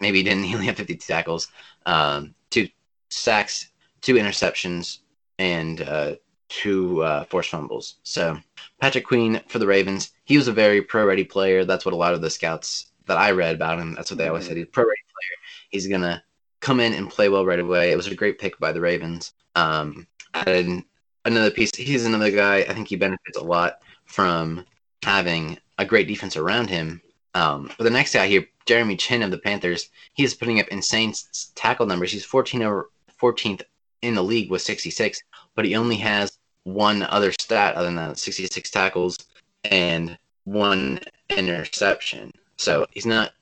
S1: maybe he didn't. He only had 52 tackles, um, two sacks, two interceptions, and uh, two uh, forced fumbles. So Patrick Queen for the Ravens, he was a very pro-ready player. That's what a lot of the scouts that I read about him. That's what they always mm-hmm. said. He's a pro-ready player. He's gonna come in and play well right away. It was a great pick by the Ravens. Um, and another piece. He's another guy. I think he benefits a lot from having a great defense around him. Um, but the next guy here, Jeremy Chinn of the Panthers, he's putting up insane tackle numbers. He's 14 over 14th in the league with 66, but he only has one other stat other than that 66 tackles and one interception. So he's not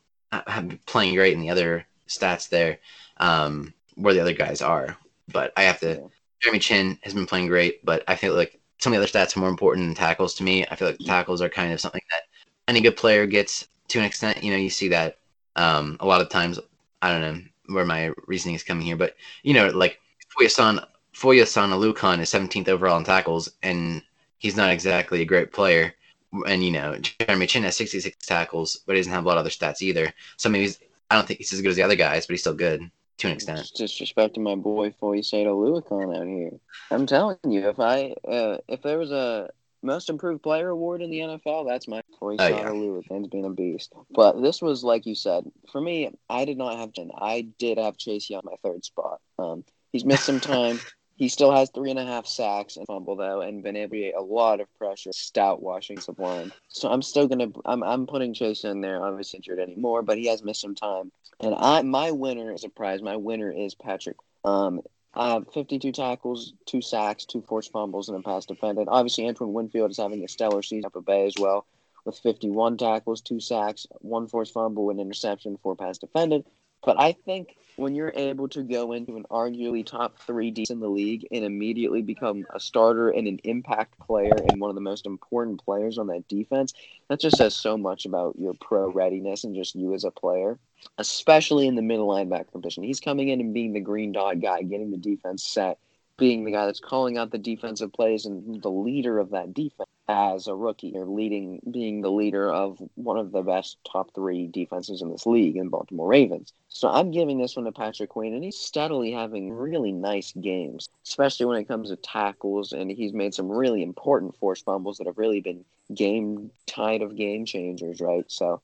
S1: playing great in the other stats there um, where the other guys are. But I have to. Jeremy Chinn has been playing great, but I feel like some of the other stats are more important than tackles to me. I feel like tackles are kind of something that any good player gets to an extent. You know, you see that um, a lot of times. I don't know where my reasoning is coming here, but you know, like Foyesade Foyesade Oluokun is 17th overall in tackles, and he's not exactly a great player. And you know, Jeremy Chinn has 66 tackles, but he doesn't have a lot of other stats either. So maybe he's, I don't think he's as good as the other guys, but he's still good to an extent.
S2: disrespecting my boy Foyesade Oluokun out here. I'm telling you, if I uh, if there was a most improved player award in the NFL, that's my Foyesade oh, yeah. Oluokun's being a beast. But this was like you said, for me, I did not have Chinn. I did have Chase Young my third spot. Um, he's missed some time. He still has three and a half sacks and fumble though, and been able to get a lot of pressure. Stout Washington line. So I'm still gonna I'm I'm putting Chase in there. Obviously injured anymore, but he has missed some time. And I my winner is a prize. My winner is Patrick. Um, have 52 tackles, two sacks, two forced fumbles, and a pass defended. Obviously, Antoine Winfield is having a stellar season up at Bay as well, with 51 tackles, two sacks, one forced fumble, an interception, four pass defended. But I think when you're able to go into an arguably top three D in the league and immediately become a starter and an impact player and one of the most important players on that defense, that just says so much about your pro readiness and just you as a player, especially in the middle linebacker position. He's coming in and being the green dot guy, getting the defense set, being the guy that's calling out the defensive plays and the leader of that defense as a rookie or leading being the leader of one of the best top three defenses in this league in Baltimore Ravens. So I'm giving this one to Patrick Queen and he's steadily having really nice games, especially when it comes to tackles and he's made some really important forced fumbles that have really been game tied of game changers, right? So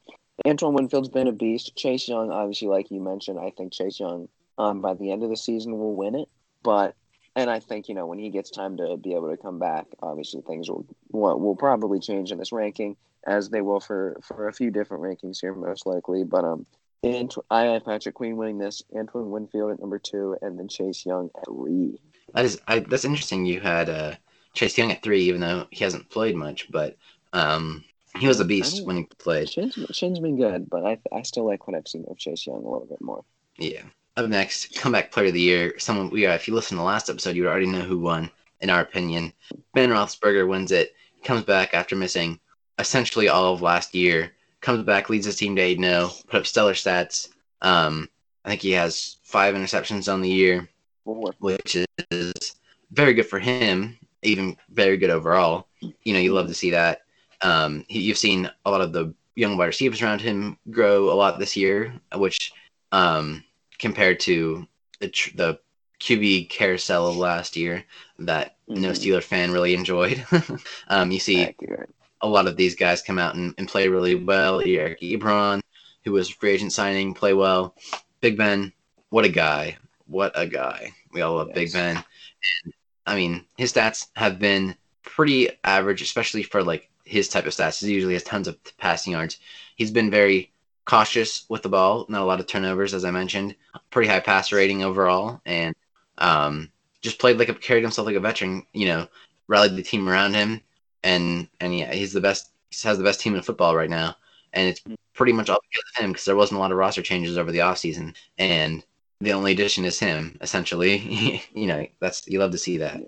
S2: Antoine Winfield's been a beast. Chase Young, obviously, like you mentioned, I think Chase Young um, by the end of the season will win it. But and I think you know when he gets time to be able to come back, obviously things will will, probably change in this ranking as they will for for a few different rankings here most likely. But um, and I have Patrick Queen winning this, Antoine Winfield at number two, and then Chase Young at three.
S1: That is I, that's interesting. You had uh, Chase Young at three, even though he hasn't played much, but um, he was a beast when he played.
S2: Chinn's, Chinn's been good, but I I still like what I've seen of Chase Young a little bit more.
S1: Yeah, up next, comeback player of the year. Someone we uh, if you listen to the last episode, you already know who won. In our opinion, Ben Roethlisberger wins it. Comes back after missing essentially all of last year. Comes back, leads his team to 8 0, put up stellar stats. Um, I think he has five interceptions on the year, Four. which is very good for him, even very good overall. You know, you love to see that. Um, he, you've seen a lot of the young wide receivers around him grow a lot this year, which um, compared to the the QB carousel of last year that mm-hmm. no Steeler fan really enjoyed. um, you see Accurate. a lot of these guys come out and, and play really well. Eric Ebron, who was free agent signing, play well. Big Ben, what a guy! What a guy! We all love yes. Big Ben. And, I mean, his stats have been pretty average, especially for like his type of stats. He usually has tons of passing yards. He's been very cautious with the ball, not a lot of turnovers, as I mentioned. Pretty high passer rating overall, and um, just played like a carried himself like a veteran. You know, rallied the team around him, and and yeah, he's the best. He has the best team in football right now, and it's pretty much all because of him because there wasn't a lot of roster changes over the offseason, and the only addition is him essentially. you know, that's you love to see that.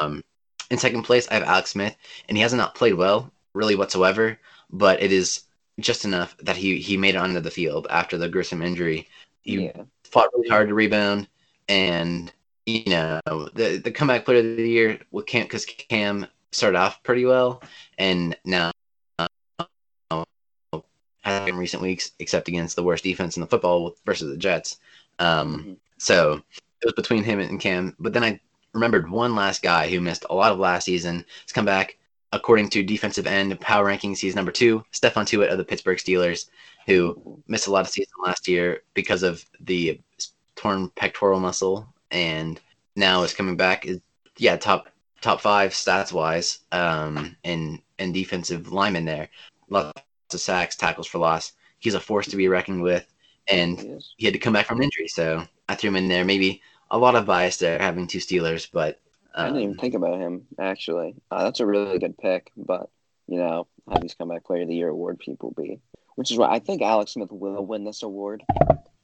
S1: Um, in second place, I have Alex Smith, and he has not played well really whatsoever, but it is just enough that he he made it onto the field after the gruesome injury. He yeah. fought really hard to rebound, and you know the the comeback player of the year with Cam because Cam started off pretty well, and now uh, in recent weeks, except against the worst defense in the football versus the Jets. Um, mm-hmm. So it was between him and Cam. But then I remembered one last guy who missed a lot of last season. He's come back according to defensive end power rankings, he's number two. Stephon Tuitt of the Pittsburgh Steelers, who missed a lot of season last year because of the torn pectoral muscle, and now is coming back. Is yeah, top top five stats wise, um, and and defensive lineman there. Lots of sacks, tackles for loss. He's a force to be reckoned with, and he had to come back from an injury, so I threw him in there. Maybe a lot of bias there having two Steelers, but
S2: I didn't even think about him actually. Uh, that's a really good pick, but you know how these comeback player of the year award people be, which is why I think Alex Smith will win this award.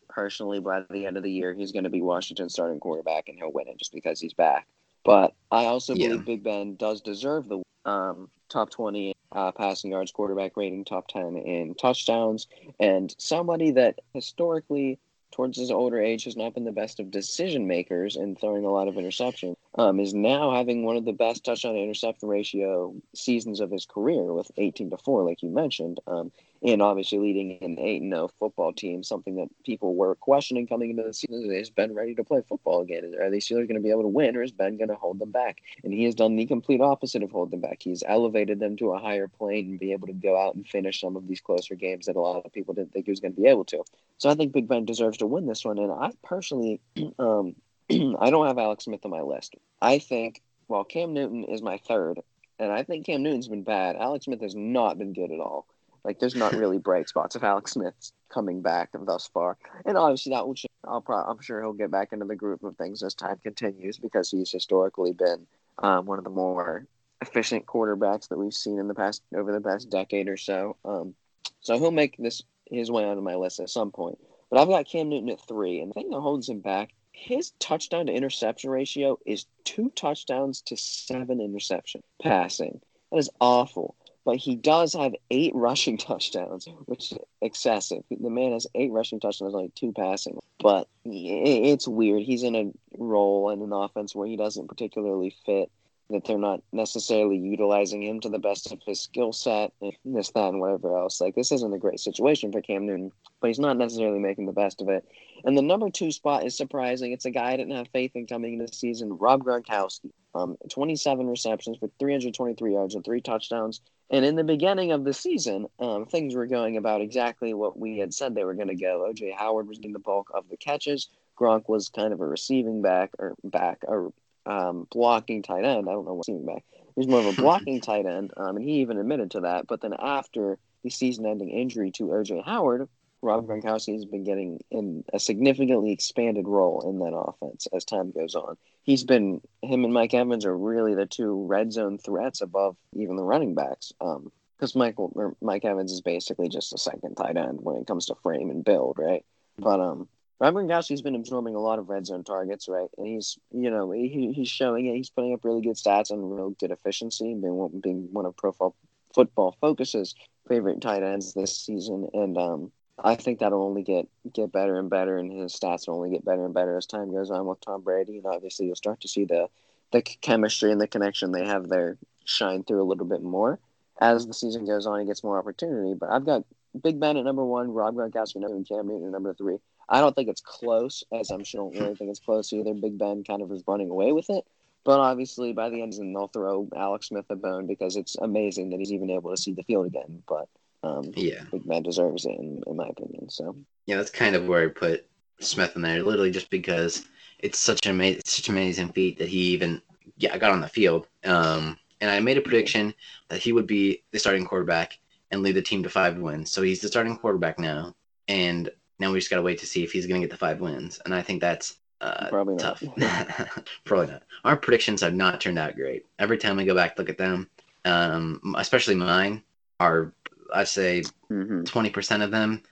S2: Personally, by the end of the year, he's going to be Washington's starting quarterback, and he'll win it just because he's back. But I also
S1: Yeah.
S2: believe Big Ben does deserve the um, top twenty uh, passing yards, quarterback rating, top ten in touchdowns, and somebody that historically towards his older age has not been the best of decision makers and throwing a lot of interceptions, um, is now having one of the best touchdown to interception ratio seasons of his career with 18 to 4, like you mentioned. Um, and obviously leading an 8 0 football team, something that people were questioning coming into the season. Is Ben ready to play football again? Are these Steelers going to be able to win, or is Ben going to hold them back? And he has done the complete opposite of hold them back. He's elevated them to a higher plane and be able to go out and finish some of these closer games that a lot of people didn't think he was going to be able to. So I think Big Ben deserves to win this one. And I personally, um, I don't have Alex Smith on my list. I think while Cam Newton is my third, and I think Cam Newton's been bad, Alex Smith has not been good at all. Like there's not really bright spots of Alex Smith's coming back thus far, and obviously that will. change. I'll pro- I'm sure he'll get back into the group of things as time continues because he's historically been um, one of the more efficient quarterbacks that we've seen in the past over the past decade or so. Um, so he'll make this his way onto my list at some point. But I've got Cam Newton at three, and the thing that holds him back, his touchdown to interception ratio is two touchdowns to seven interception passing. That is awful. But he does have eight rushing touchdowns, which is excessive. The man has eight rushing touchdowns, only two passing. But it's weird. He's in a role in an offense where he doesn't particularly fit that they're not necessarily utilizing him to the best of his skill set and this, that, and whatever else. Like, this isn't a great situation for Cam Newton, but he's not necessarily making the best of it. And the number two spot is surprising. It's a guy I didn't have faith in coming into the season, Rob Gronkowski. Um, 27 receptions for 323 yards and three touchdowns. And in the beginning of the season, um, things were going about exactly what we had said they were going to go. OJ Howard was getting the bulk of the catches. Gronk was kind of a receiving back or back or um, blocking tight end. I don't know what receiving back. He was more of a blocking tight end, um, and he even admitted to that. But then after the season-ending injury to OJ Howard, Rob Gronkowski has been getting in a significantly expanded role in that offense as time goes on. He's been him and Mike Evans are really the two red zone threats above even the running backs. Um, because Michael Mike Evans is basically just a second tight end when it comes to frame and build, right? But um, Rob Gronkowski's been absorbing a lot of red zone targets, right? And he's, you know, he, he's showing it. He's putting up really good stats and real good efficiency, being being one of Pro Football Focus's favorite tight ends this season. And um, I think that'll only get get better and better, and his stats will only get better and better as time goes on with Tom Brady. And obviously, you'll start to see the the chemistry and the connection they have there shine through a little bit more as the season goes on. He gets more opportunity. But I've got Big Ben at number one, Rob Gronkowski and Cam Newton at number three. I don't think it's close, as I'm sure don't really think it's close either. Big Ben kind of is running away with it. But obviously, by the end, they'll throw Alex Smith a bone because it's amazing that he's even able to see the field again. But um,
S1: yeah,
S2: Big Ben deserves it, in, in my opinion. So
S1: yeah, that's kind of where I put Smith in there, literally just because it's such an amazing, such amazing feat that he even yeah got on the field. Um, and I made a prediction that he would be the starting quarterback and lead the team to five wins. So he's the starting quarterback now, and now we just got to wait to see if he's going to get the five wins. And I think that's uh,
S2: Probably not.
S1: tough. Probably not. Our predictions have not turned out great. Every time we go back look at them, um, especially mine, are I say
S2: hmm
S1: twenty percent of them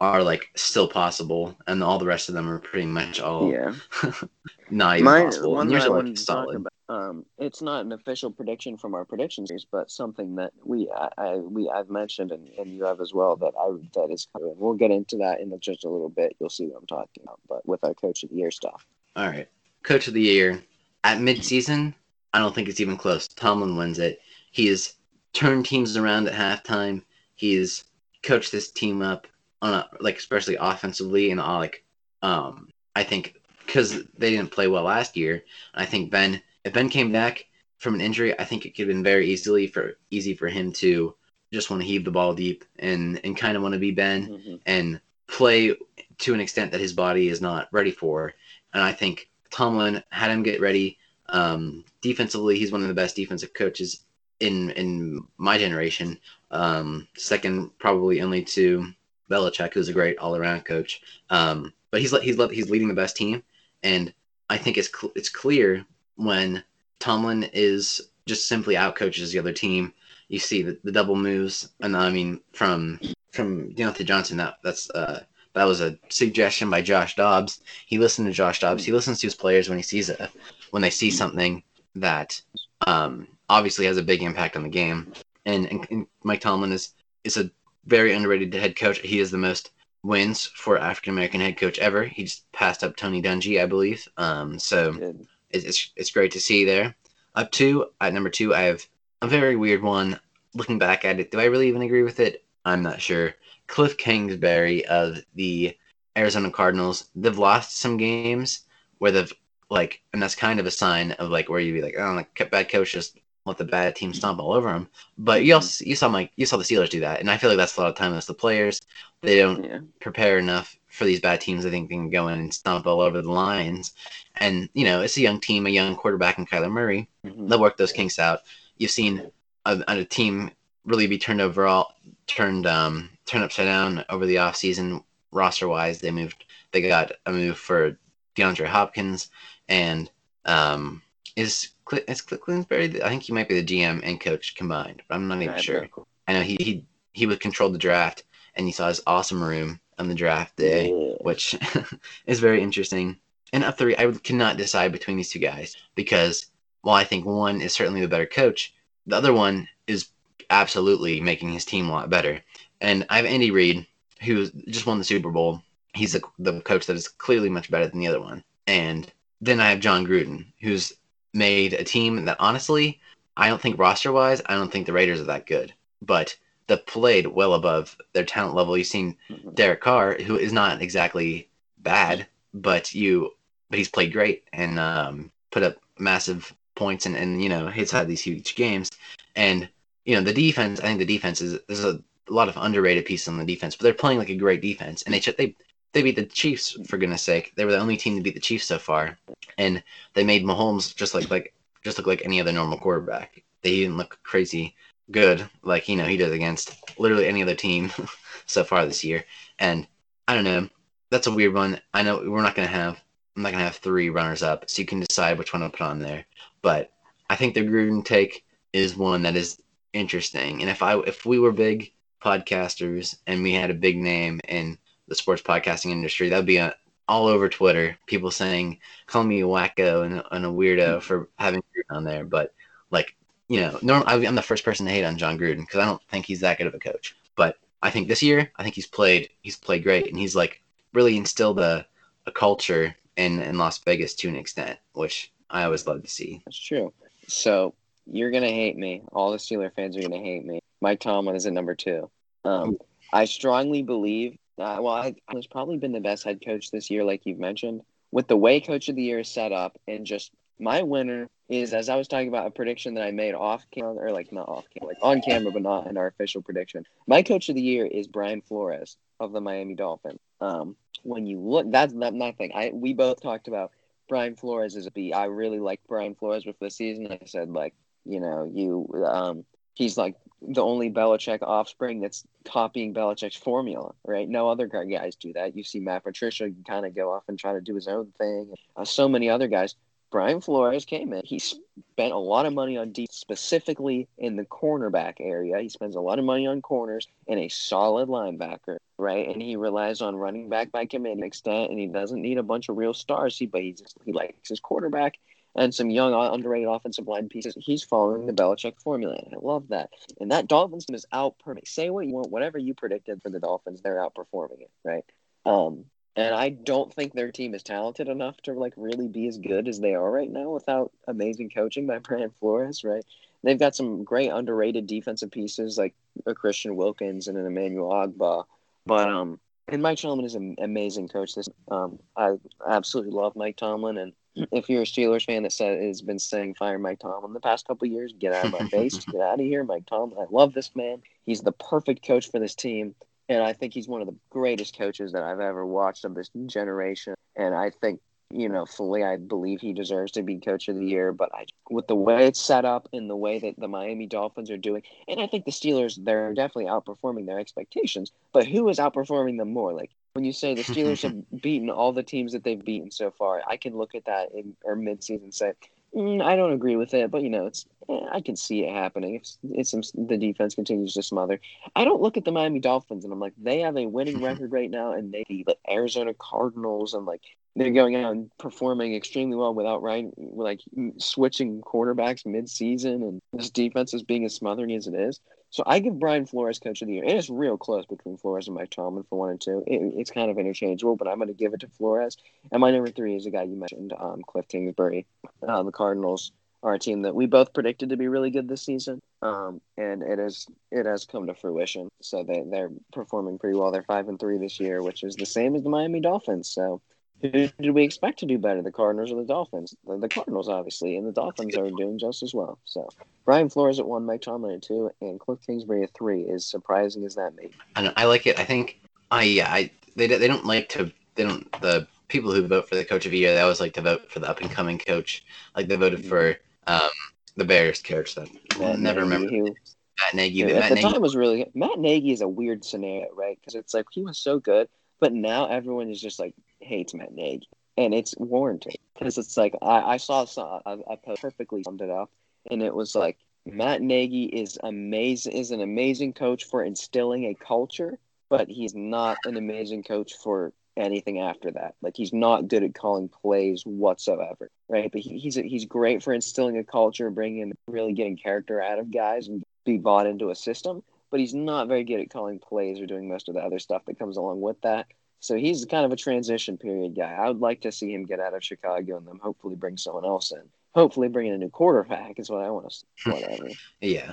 S1: are like still possible, and all the rest of them are pretty much all
S2: yeah,
S1: not even
S2: Mine,
S1: possible.
S2: one
S1: And yours are like solid.
S2: about. Um, it's not an official prediction from our prediction series, but something that we I, I we I've mentioned and, and you have as well that I that is coming. We'll get into that in just a little bit. You'll see what I'm talking about. But with our coach of the year stuff,
S1: All right, coach of the year at midseason. I don't think it's even close. Tomlin wins it. He has turned teams around at halftime. He's coached this team up on a, like especially offensively and all like um I think because they didn't play well last year. I think Ben if Ben came back from an injury, I think it could have been very easily for easy for him to just want to heave the ball deep and and kind of want to be Ben
S2: Mhm.
S1: and play to an extent that his body is not ready for. And I think Tomlin had him get ready. Um, defensively, he's one of the best defensive coaches in in my generation. Um, second, probably only to Belichick, who's a great all around coach. Um, but he's he's he's leading the best team, and I think it's cl- it's clear when Tomlin is just simply outcoaches the other team. You see the, the double moves, and I mean from from Diontae Johnson. That that's uh, that was a suggestion by Josh Dobbs. He listened to Josh Dobbs. He listens to his players when he sees a when they see something that um, obviously has a big impact on the game. And, and, and Mike Tomlin is is a very underrated head coach. He is the most wins for African American head coach ever. He just passed up Tony Dungy, I believe. Um, so it's, it's, it's great to see there. Up two at number two, I have a very weird one. Looking back at it, do I really even agree with it? I'm not sure. Cliff Kingsbury of the Arizona Cardinals, they've lost some games where they've like, and that's kind of a sign of like where you'd be like, oh, like bad coach just let the bad team stomp all over them. But you also you saw like you saw the Steelers do that, and I feel like that's a lot of time. That's the players they don't yeah. prepare enough for these bad teams. I think they can go in and stomp all over the Lions, and you know it's a young team, a young quarterback in Kyler Murray. Mm-hmm. They'll work those kinks out. You've seen a, a team really be turned overall, turned um turned upside down over the offseason roster wise. They moved, they got a move for DeAndre Hopkins, and um is is Cliff Kingsbury? I think he might be the GM and coach combined, but I'm not even sure. I know he he he would control the draft, and he saw his awesome room on the draft day, yeah. which is very interesting. And up three, I cannot decide between these two guys because while I think one is certainly the better coach, the other one is absolutely making his team a lot better. And I have Andy Reid, who just won the Super Bowl. He's the, the coach that is clearly much better than the other one. And then I have Jon Gruden, who's made a team that honestly, I don't think roster wise, I don't think the Raiders are that good. But they played well above their talent level. You've seen mm-hmm. Derek Carr, who is not exactly bad, but you but he's played great and um, put up massive points and, and you know he's had these huge games. And you know the defense, I think the defense is there's a, a lot of underrated pieces on the defense, but they're playing like a great defense, and they they they beat the Chiefs for goodness sake. They were the only team to beat the Chiefs so far, and they made Mahomes just like like just look like any other normal quarterback. They didn't look crazy good like you know he does against literally any other team so far this year. And I don't know, that's a weird one. I know we're not gonna have I'm not gonna have three runners up, so you can decide which one to put on there. But I think the Gruden take is one that is interesting. And if I if we were big podcasters and we had a big name in the sports podcasting industry. That would be a, all over Twitter. People saying, "Call me a wacko and, and a weirdo for having Gruden on there." But like, you know, norm- I'm the first person to hate on Jon Gruden because I don't think he's that good of a coach. But I think this year, I think he's played he's played great, and he's like really instilled a, a culture in in Las Vegas to an extent, which I always love to see.
S2: That's true. So you're gonna hate me. All the Steeler fans are gonna hate me. Mike Tomlin is at number two. Um, I strongly believe uh, well, I, was probably been the best head coach this year, like you've mentioned. With the way Coach of the Year is set up, and just my winner is, as I was talking about, a prediction that I made off camera, or like not off camera, like on camera, but not in our official prediction. My Coach of the Year is Brian Flores of the Miami Dolphins. Um, when you look, that's not my thing. I we both talked about Brian Flores as a B. I really like Brian Flores with the season. I said like, you know, you um, he's like the only Belichick offspring that's copying Belichick's formula, right? No other guys do that. You see Matt Patricia kind of go off and try to do his own thing. Uh, so many other guys. Brian Flores came in. He spent a lot of money on deep, specifically in the cornerback area. He spends a lot of money on corners and a solid linebacker, right? And he relies on running back by committee extent, and he doesn't need a bunch of real stars. He, but he just, he likes his quarterback and some young underrated offensive line pieces. He's following the Belichick formula, and I love that. And that Dolphins team is outperforming. Say what you want, whatever you predicted for the Dolphins, they're outperforming it, right? Um, and I don't think their team is talented enough to like really be as good as they are right now without amazing coaching by Brian Flores, right? They've got some great underrated defensive pieces like a Christian Wilkins and an Emmanuel Ogbah, but um, and Mike Tomlin is an amazing coach. This um, I absolutely love Mike Tomlin, and if you're a Steelers fan that said, has been saying fire Mike Tomlin the past couple years, get out of my face, get out of here, Mike Tomlin. I love this man. He's the perfect coach for this team, and I think he's one of the greatest coaches that I've ever watched of this generation. And I think you know fully, I believe he deserves to be coach of the year. But I, with the way it's set up and the way that the Miami Dolphins are doing, and I think the Steelers they're definitely outperforming their expectations. But who is outperforming them more? Like when you say the Steelers have beaten all the teams that they've beaten so far, I can look at that in or midseason and say, mm, I don't agree with it, but you know, it's eh, I can see it happening if it's the defense continues to smother. I don't look at the Miami Dolphins and I'm like, they have a winning record right now, and they beat the Arizona Cardinals and like they're going out and performing extremely well without right like switching quarterbacks mid-season and this defense is being as smothering as it is so i give brian flores coach of the year and it's real close between flores and mike tomlin for one and two. It, it's kind of interchangeable but i'm going to give it to flores. And my number three is a guy you mentioned um, cliff kingsbury. Uh, the cardinals are a team that we both predicted to be really good this season um, and it is it has come to fruition. So they, they're performing pretty well. They're five and three this year which is the same as the miami dolphins. So who did we expect to do better, the Cardinals or the Dolphins? The, the Cardinals, obviously, and the Dolphins are doing just as well. So, Brian Flores at one, Mike Tomlin at two, and Cliff Kingsbury at three. Is surprising as that may be.
S1: I, I like it. I think I yeah I they they don't like to they don't the people who vote for the coach of the year they always like to vote for the up and coming coach. Like they voted for um, the Bears coach that Matt never Nagy, remember. Who, Matt Nagy.
S2: Yeah, Matt at the Nagy. time was really good. Matt Nagy is a weird scenario, right? Because it's like he was so good, but now everyone is just like hates Matt Nagy, and it's warranted because it's like I, I saw a, a post perfectly summed it up, and it was like Matt Nagy is amazing is an amazing coach for instilling a culture, but he's not an amazing coach for anything after that. Like he's not good at calling plays whatsoever, right? But he, he's he's great for instilling a culture, bringing really getting character out of guys and be bought into a system. But he's not very good at calling plays or doing most of the other stuff that comes along with that. So he's kind of a transition period guy. I would like to see him get out of Chicago and then hopefully bring someone else in. Hopefully, bring in a new quarterback is what I want to. Whatever.
S1: yeah,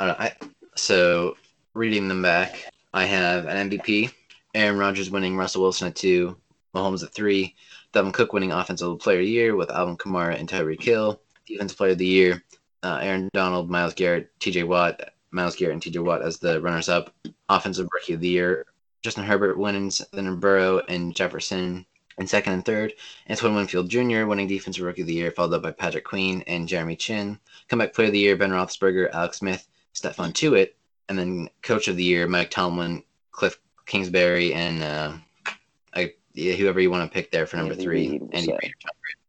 S1: I, so reading them back, I have an MVP, Aaron Rodgers winning Russell Wilson at two, Mahomes at three, Dalvin Cook winning Offensive Player of the Year with Alvin Kamara and Tyreek Hill, Defensive Player of the Year, uh, Aaron Donald, Myles Garrett, T.J. Watt, Myles Garrett and T.J. Watt as the runners-up, Offensive Rookie of the Year, Justin Herbert wins, then Burrow and Jefferson in second and third. Antoine Winfield Jr. winning Defensive Rookie of the Year, followed up by Patrick Queen and Jeremy Chinn. Comeback Player of the Year, Ben Roethlisberger, Alex Smith, Stephon Tuitt. And then Coach of the Year, Mike Tomlin, Cliff Kingsbury, and uh, I, yeah, whoever you want to pick there for number Andy three. Reid, Andy Reid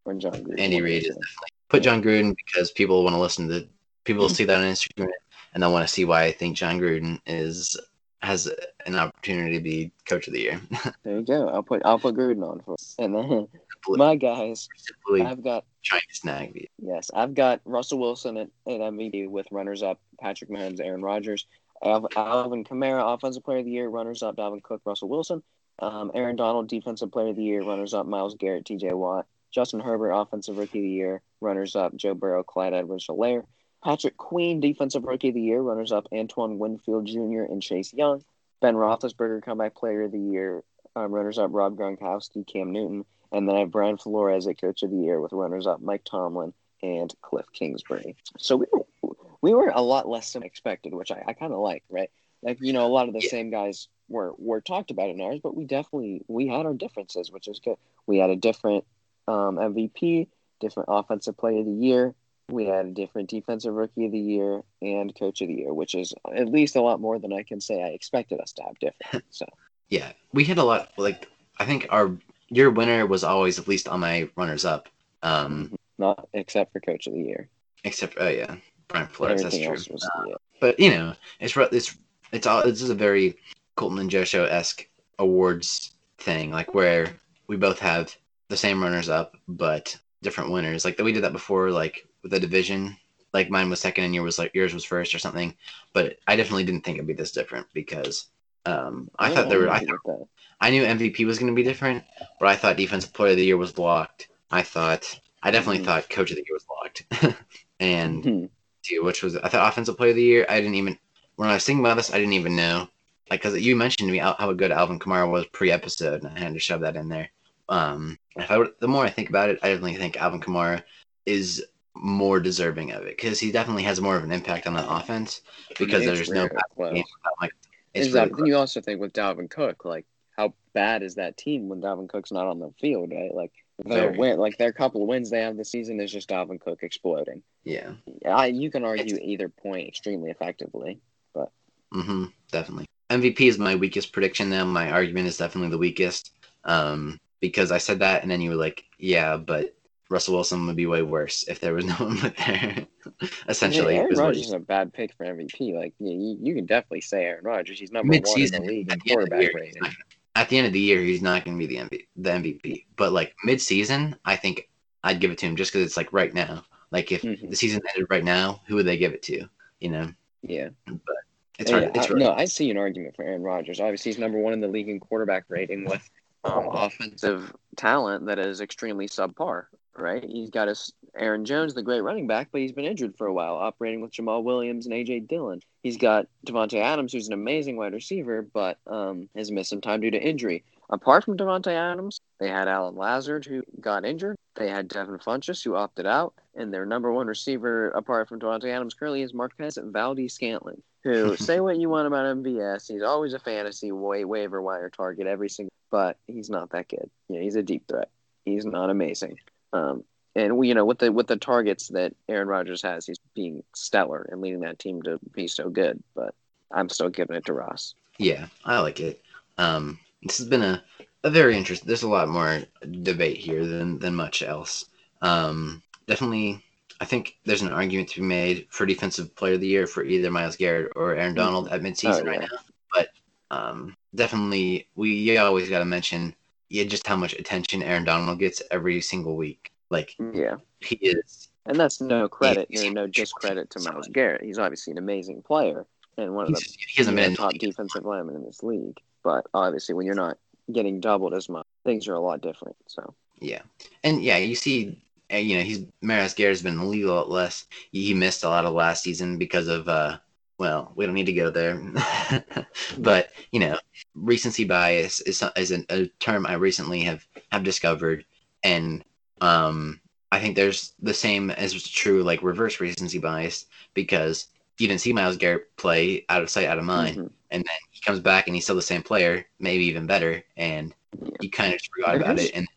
S1: or Jon Gruden. Andy Reid is definitely. Put Jon Gruden because people want to listen to people see that on Instagram and they want to see why I think Jon Gruden is has an opportunity to be coach of the year.
S2: there you go. I'll put I'll put Gruden on for and then my guys. I've got
S1: snag
S2: me. Yes, I've got Russell Wilson at, at MVP with runners up Patrick Mahomes, Aaron Rodgers, Alvin Kamara, Offensive Player of the Year, runners up Dalvin Cook, Russell Wilson, um, Aaron Donald, Defensive Player of the Year, runners up Myles Garrett, T.J. Watt, Justin Herbert, Offensive Rookie of the Year, runners up Joe Burrow, Clyde Edwards-Helaire. Patrick Queen, Defensive Rookie of the Year, runners up Antoine Winfield Jr. and Chase Young. Ben Roethlisberger, Comeback Player of the Year, um, runners up Rob Gronkowski, Cam Newton. And then I have Brian Flores at Coach of the Year with runners up Mike Tomlin and Cliff Kingsbury. So we were, we were a lot less than expected, which I, I kind of like, right? Like, you know, a lot of the yeah. same guys were, were talked about in ours, but we definitely, we had our differences, which is good. We had a different um, MVP, different Offensive Player of the Year, we had a different defensive rookie of the year and coach of the year, which is at least a lot more than I can say I expected us to have different. So
S1: yeah, we had a lot. Like I think our your winner was always at least on my runners up. Um,
S2: mm-hmm. not except for coach of the year.
S1: Except oh yeah, Brian Flores. That's true. Was, uh, yeah. But you know, it's it's it's all this is a very Coltin and Joe show esque awards thing, like where we both have the same runners up, but different winners. Like we did that before, like with the division. Like mine was second and yours was like yours was first or something. But I definitely didn't think it'd be this different because um, I, I thought there were. I, thought, I knew MVP was going to be different, but I thought Defensive Player of the Year was blocked. I thought I definitely mm-hmm. thought Coach of the Year was locked, and mm-hmm. which was I thought Offensive Player of the Year. I didn't even when I was thinking about this, I didn't even know like because you mentioned to me how, how good Alvin Kamara was pre-episode, and I had to shove that in there. Um, if I would, the more I think about it, I definitely think Alvin Kamara is more deserving of it because he definitely has more of an impact on the offense because there's no
S2: game like exactly. Really you also think with Dalvin Cook, like how bad is that team when Dalvin Cook's not on the field, right? Like their win, like their couple of wins they have this season is just Dalvin Cook exploding.
S1: Yeah,
S2: I, you can argue it's, either point extremely effectively, but
S1: mm-hmm, definitely. MVP is my weakest prediction. Now my argument is definitely the weakest. Um, because I said that, and then you were like, "Yeah, but Russell Wilson would be way worse if there was no one with there." Essentially,
S2: yeah, Aaron Rodgers is a bad pick for MVP. Like you, you you can definitely say Aaron Rodgers. He's number
S1: Mid-season,
S2: one in the league in
S1: at the end of the
S2: quarterback
S1: year,
S2: rating.
S1: not- at the end of the year, he's not going to be the MVP, the MVP. But like mid-season, I think I'd give it to him just because it's like right now. Like if
S2: Mhm.
S1: the season ended right now, who would they give it to? You know,
S2: Yeah,
S1: it's
S2: Yeah,
S1: hard. It's
S2: I, no, I see an argument for Aaron Rodgers. Obviously, he's number one in the league in quarterback rating with um, offensive talent that is extremely subpar. Right? He's got his Aaron Jones, the great running back, but he's been injured for a while, operating with Jamaal Williams and AJ Dillon. He's got Davante Adams, who's an amazing wide receiver, but um, has missed some time due to injury. Apart from Davante Adams, they had Allen Lazard, who got injured. They had Devin Funchess, who opted out. And their number one receiver, apart from Davante Adams, currently is Marquez Valdes-Scantling, who, say what you want about MVS, he's always a fantasy wa- waiver wire target every single but he's not that good. You know, he's a deep threat. He's not amazing. Um, and we, you know, with the with the targets that Aaron Rodgers has, he's being stellar and leading that team to be so good. But I'm still giving it to Ross.
S1: yeah, I like it. Um, this has been a, a very interesting. There's a lot more debate here than than much else. Um, definitely, I think there's an argument to be made for defensive player of the year for either Myles Garrett or Aaron Donald at midseason
S2: Oh,
S1: right now. But um, definitely, we you always got to mention yeah, just how much attention Aaron Donald gets every single week. Like
S2: Yeah,
S1: he is.
S2: and that's no credit
S1: he's-
S2: no discredit to Myles Garrett. He's obviously an amazing player and one of the
S1: He's, he hasn't
S2: know, top defensive linemen in this league. But obviously, when you're not getting doubled as much, things are a lot different. So
S1: Yeah, and yeah, you see, uh, you know, he's Myles Garrett's been in the league a lot less. He he missed a lot of last season because of, uh, well, we don't need to go there, but you know, recency bias is is an, a term I recently have have discovered, and um, I think there's the same as true like reverse recency bias because you didn't see Myles Garrett play out of sight, out of mind,
S2: Mhm.
S1: and then he comes back and he's still the same player, maybe even better, and you kind of forgot about it, and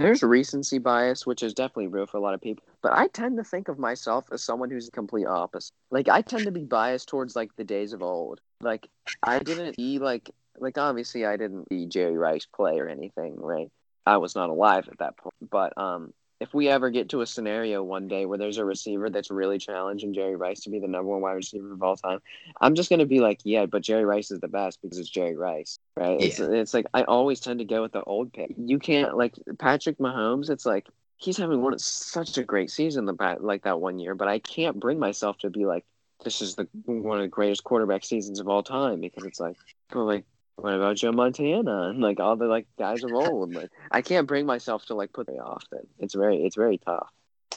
S2: There's recency bias, which is definitely real for a lot of people. But I tend to think of myself as someone who's the complete opposite. Like I tend to be biased towards like the days of old. Like I didn't see like like obviously I didn't see Jerry Rice play or anything, right? I was not alive at that point. But um if we ever get to a scenario one day where there's a receiver that's really challenging Jerry Rice to be the number one wide receiver of all time, I'm just gonna be like, yeah, but Jerry Rice is the best because it's Jerry Rice, right? It's it's like I always tend to go with the old pick. You can't like Patrick Mahomes. It's like he's having one such a great season the like that one year, but I can't bring myself to be like this is the one of the greatest quarterback seasons of all time because it's like, well, like what about Joe Montana and like all the like guys of old? Like I can't bring myself to like put it often. It's very it's very tough.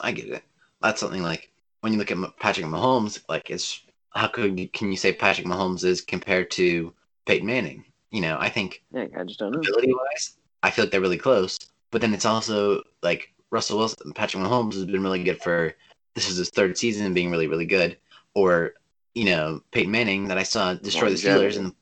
S1: I get it. That's something like when you look at Patrick Mahomes, like it's how could you, can you say Patrick Mahomes is compared to Peyton Manning? You know, I think
S2: Yeah, I just don't know.
S1: ability wise, I feel like they're really close. But then it's also like Russell Wilson, Patrick Mahomes has been really good for this is his third season being really really good. Or you know Peyton Manning that I saw destroy the Steelers and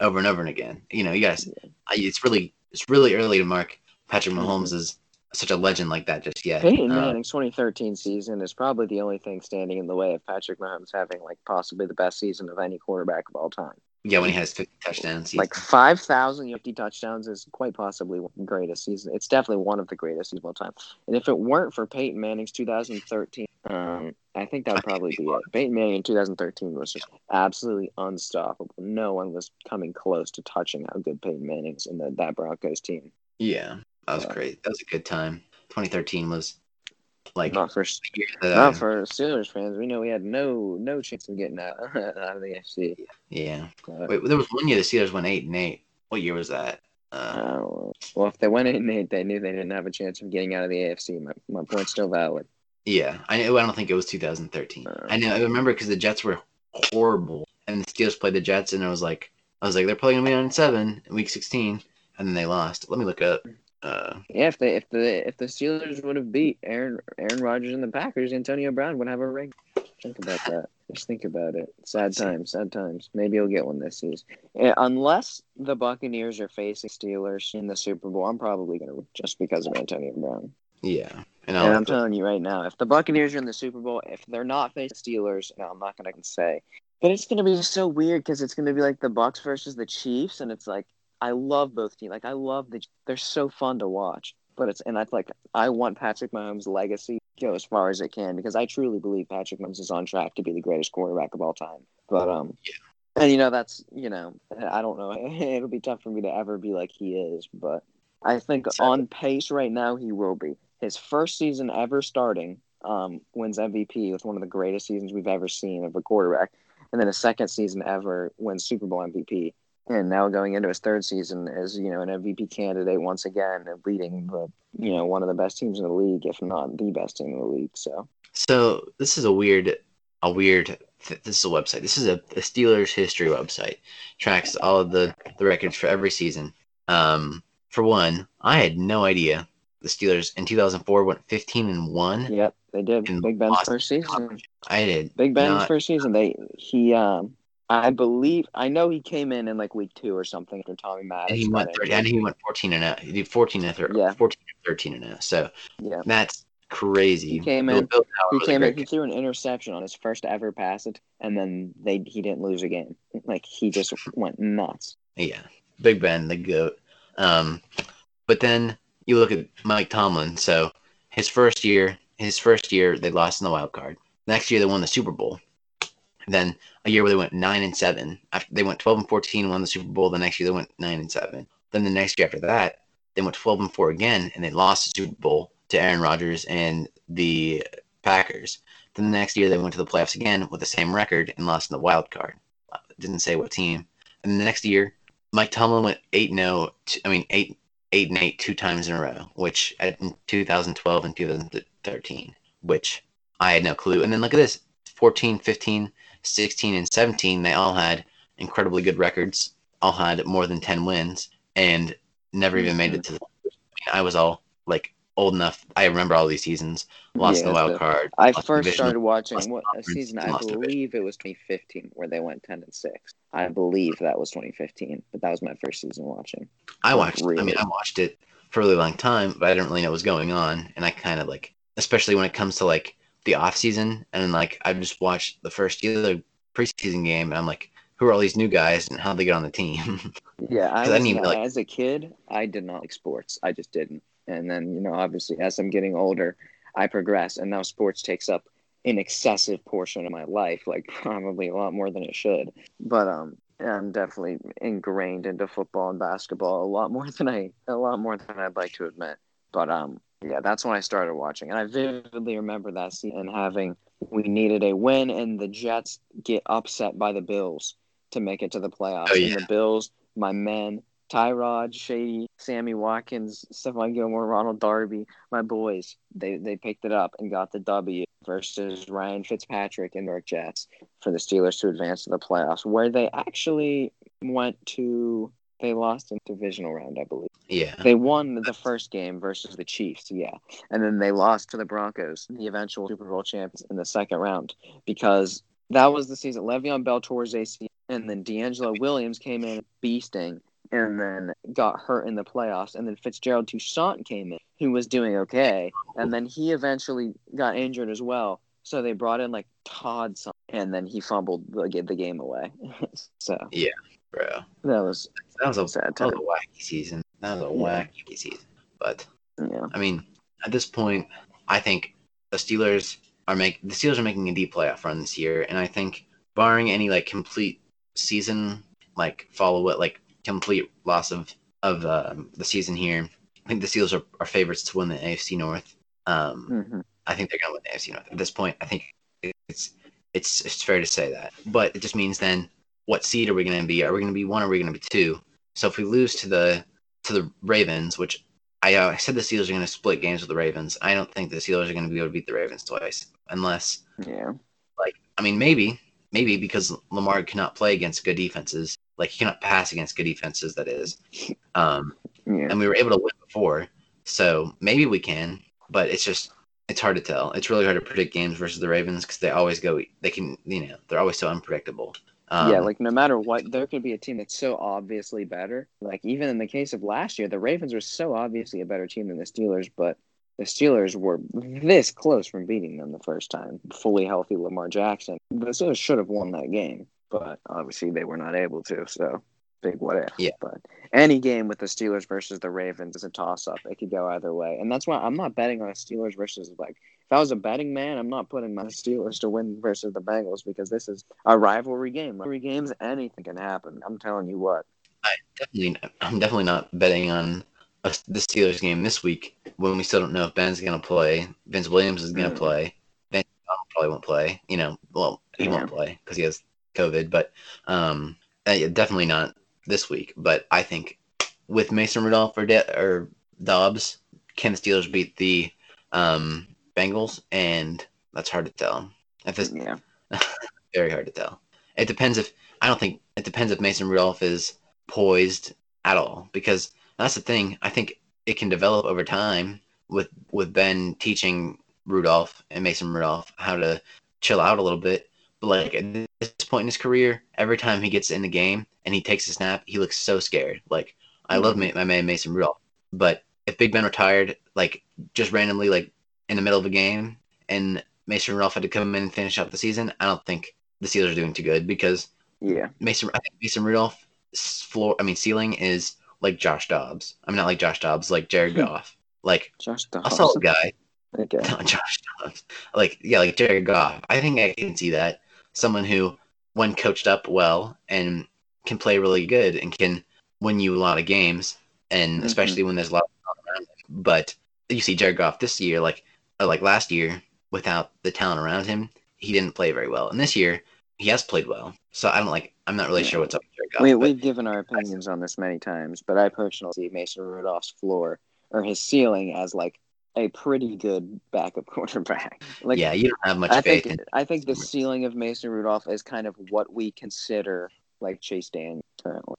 S1: over and over and again. You know, you guys, I, it's really it's really early to mark Patrick Mahomes as such a legend like that just yet.
S2: Peyton
S1: Uh,
S2: Manning's 2013 season is probably the only thing standing in the way of Patrick Mahomes having like possibly the best season of any quarterback of all time.
S1: Yeah, when he has 50 touchdowns,
S2: Like 5,050 touchdowns is quite possibly the greatest season. It's definitely one of the greatest of all time. And if it weren't for Peyton Manning's 2013, um, I think that would probably be it. Peyton Manning in 2013 was just absolutely unstoppable. No one was coming close to touching how good Peyton Manning's in the, that Broncos team.
S1: yeah, that was
S2: Uh,
S1: great. That was a good time. 2013 was like
S2: Not for not
S1: I-
S2: for Steelers fans. We know we had no no chance of getting out, out of the FC.
S1: yeah. Wait, there was one year the Steelers went eight and eight. What year was that? Uh,
S2: uh, well, if they went eight and eight, they knew they didn't have a chance of getting out of the AFC. My my point's still valid.
S1: yeah, I. I don't think it was 2013.
S2: Uh,
S1: I know. I remember because the Jets were horrible, and the Steelers played the Jets, and I was like, I was like, they're probably gonna me on seven in week 16, and then they lost. Let me look up. Uh,
S2: Yeah, if the if the if the Steelers would have beat Aaron Aaron Rodgers and the Packers, Antonio Brown would have a ring. Think about that. Just think about it. Sad times, sad times. Maybe he'll get one this season. Eh, Unless the Buccaneers are facing Steelers in the Super Bowl, I'm probably gonna just because of Antonio Brown.
S1: yeah, and
S2: And I'm telling you right now, if the Buccaneers are in the Super Bowl, if they're not facing Steelers, no, I'm not gonna say But it's gonna be so weird because it's gonna be like the Bucks versus the Chiefs, and it's like I love both teams. Like I love the they're so fun to watch. But it's and I like I want Patrick Mahomes' legacy to go as far as it can because I truly believe Patrick Mahomes is on track to be the greatest quarterback of all time. But um,
S1: Yeah.
S2: and you know that's you know I don't know it'll be tough for me to ever be like he is, but I think on pace right now he will be. His first season ever starting um, wins MVP with one of the greatest seasons we've ever seen of a quarterback, and then his second season ever wins Super Bowl MVP and now going into his third season as you know an MVP candidate once again and leading the you know one of the best teams in the league, if not the best team in the league. So
S1: So this is a weird, a weird. This is a website. This is a, a Steelers history website. Tracks all of the the records for every season. Um, for one, I had no idea the Steelers in 2004 went 15 and one.
S2: yep, they did. Big Ben's first season.
S1: I did.
S2: Big Ben's
S1: not-
S2: first season. They he um I believe I know he came in in like week two or something after Tommy Maddox.
S1: And he went
S2: injured.
S1: 30, and he went 14 and 0. He did 14 and 13,
S2: Yeah.
S1: 14 and 13 and 0. So
S2: yeah.
S1: that's crazy.
S2: He came
S1: Bill-
S2: in-
S1: Bill
S2: He came in. He threw an interception on his first ever pass, it, and then they he didn't lose a game. Like he just went nuts.
S1: Yeah, Big Ben, the goat. Um, but then you look at Mike Tomlin. So his first year, his first year, they lost in the wild card. Next year, they won the Super Bowl. Then a year where they went nine and seven. After they went twelve and fourteen, won the Super Bowl. The next year, they went nine and seven. Then the next year after that, they went twelve and four again, and they lost the Super Bowl to Aaron Rodgers and the Packers. Then the next year, they went to the playoffs again with the same record and lost in the wild card. Didn't say what team. And the next year, Mike Tomlin went eight zero. Oh, I mean eight eight and eight two times in a row, which in 2012 and 2013, which I had no clue. And then look at this: 14, 15, 16, and 17. They all had incredibly good records. All had more than 10 wins, and never even made it to. The, I, mean, I was all like old enough. I remember all these seasons. Lost in the wild card.
S2: I first
S1: divisional-
S2: started watching what a season I believe it was 2015 where they went 10 and 6. I believe that was 2015, but that was my first season watching.
S1: I watched. I mean, I watched it for a really long time, but I didn't really know what was going on. And I kind of like, especially when it comes to like the off season, and like I just watched the first Steeler preseason game, and I'm like, who are all these new guys, and how they get on the team?
S2: Yeah, I,
S1: 'Cause I didn't even, like-
S2: as a kid, I did not like sports. I just didn't. And then, you know, obviously as I'm getting older, I progress and now sports takes up an excessive portion of my life, like probably a lot more than it should. But um I'm definitely ingrained into football and basketball a lot more than I a lot more than I'd like to admit. But um yeah, that's when I started watching. And I vividly remember that season having we needed a win and the Jets get upset by the Bills to make it to the playoffs.
S1: Oh,
S2: And
S1: yeah.
S2: the Bills, my men, Tyrod, Shady, Sammy Watkins, Stephon Gilmore, Ronald Darby, my boys, they they picked it up and got the W versus Ryan Fitzpatrick and York Jets for the Steelers to advance to the playoffs, where they actually went to they lost in the divisional round, I believe.
S1: yeah,
S2: They won the first game versus the Chiefs, yeah. And then they lost to the Broncos, the eventual Super Bowl champions, in the second round because that was the season. Le'Veon Bell tore his AC, and then DeAngelo Williams came in beasting and then got hurt in the playoffs. And then Fitzgerald Toussaint came in, who was doing okay. And then he eventually got injured as well. So they brought in like Todd, and then he fumbled the, the game away. so
S1: bro.
S2: that was
S1: That was a
S2: sad
S1: that
S2: time.
S1: was a wacky season. That was a
S2: Yeah.
S1: wacky season. But
S2: Yeah.
S1: I mean, at this point, I think the Steelers are make the Steelers are making a deep playoff run this year, and I think barring any like complete season like follow it like complete loss of of um, the season here, I think the Steelers are, are favorites to win the AFC North. Um,
S2: hmm
S1: I think they're going to win the AFC North at this point. I think it's it's it's fair to say that, but it just means then what seed are we going to be? Are we going to be one? Or are we going to be two? So if we lose to the to the Ravens, which I, uh, I said the Steelers are going to split games with the Ravens, I don't think the Steelers are going to be able to beat the Ravens twice, unless
S2: Yeah.
S1: like I mean maybe maybe because Lamar cannot play against good defenses, like he cannot pass against good defenses. That is, um,
S2: Yeah.
S1: and we were able to win before, so maybe we can. But it's just it's hard to tell. It's really hard to predict games versus the Ravens because they always go. They can you know they're always so unpredictable. Um,
S2: yeah, like no matter what, there could be a team that's so obviously better. Like even in the case of last year, the Ravens were so obviously a better team than the Steelers, but the Steelers were this close from beating them the first time. Fully healthy Lamar Jackson. The Steelers should have won that game, but obviously they were not able to. So big what if.
S1: Yeah.
S2: But any game with the Steelers versus the Ravens is a toss up. It could go either way. And that's why I'm not betting on the Steelers versus like if I was a betting man, I'm not putting my Steelers to win versus the Bengals because this is a rivalry game. Rivalry games, anything can happen. I'm telling you what.
S1: I definitely, I'm definitely not betting on a, the Steelers game this week when we still don't know if Ben's going to play. Vince Williams is going to
S2: Mm.
S1: play. Ben probably won't play. You know, well, he
S2: Yeah.
S1: won't play because he has COVID. But um, yeah, definitely not this week. But I think with Mason Rudolph or, De- or Dobbs, can the Steelers beat the um, Bengals? And that's hard to tell. If it's
S2: Yeah.
S1: very hard to tell. It depends if I don't think it depends if Mason Rudolph is poised at all because that's the thing. I think it can develop over time with with Ben teaching Rudolph and Mason Rudolph how to chill out a little bit. But like at this point in his career, every time he gets in the game and he takes a snap, he looks so scared. Like I love mm-hmm. ma- my man Mason Rudolph, but if Big Ben retired, like just randomly, like in the middle of a game, and Mason Rudolph had to come in and finish out the season, I don't think the Steelers are doing too good because
S2: Yeah.
S1: Mason, I think Mason Rudolph floor, I mean ceiling is like Josh Dobbs. I'm not like Josh Dobbs, like Jared
S2: Hmm.
S1: Goff, like
S2: Josh
S1: a
S2: Dobbs.
S1: solid guy.
S2: Okay.
S1: Not Josh Dobbs, like yeah, like Jared Goff. I think I can see that someone who, when coached up well and can play really good and can win you a lot of games, and
S2: Mhm.
S1: especially when there's a lot of talent around him. But you see Jared Goff this year, like or Uh, like last year, without the talent around him, he didn't play very well. And this year, he has played well. So I don't like. I'm not really
S2: Yeah.
S1: sure what's up with
S2: we, we've given our opinions on this many times, but I personally see Mason Rudolph's floor or his ceiling as like a pretty good backup quarterback. Like,
S1: yeah, you don't have much
S2: I
S1: faith
S2: think
S1: in.
S2: I think the ceiling of Mason Rudolph is kind of what we consider like Chase Daniel currently.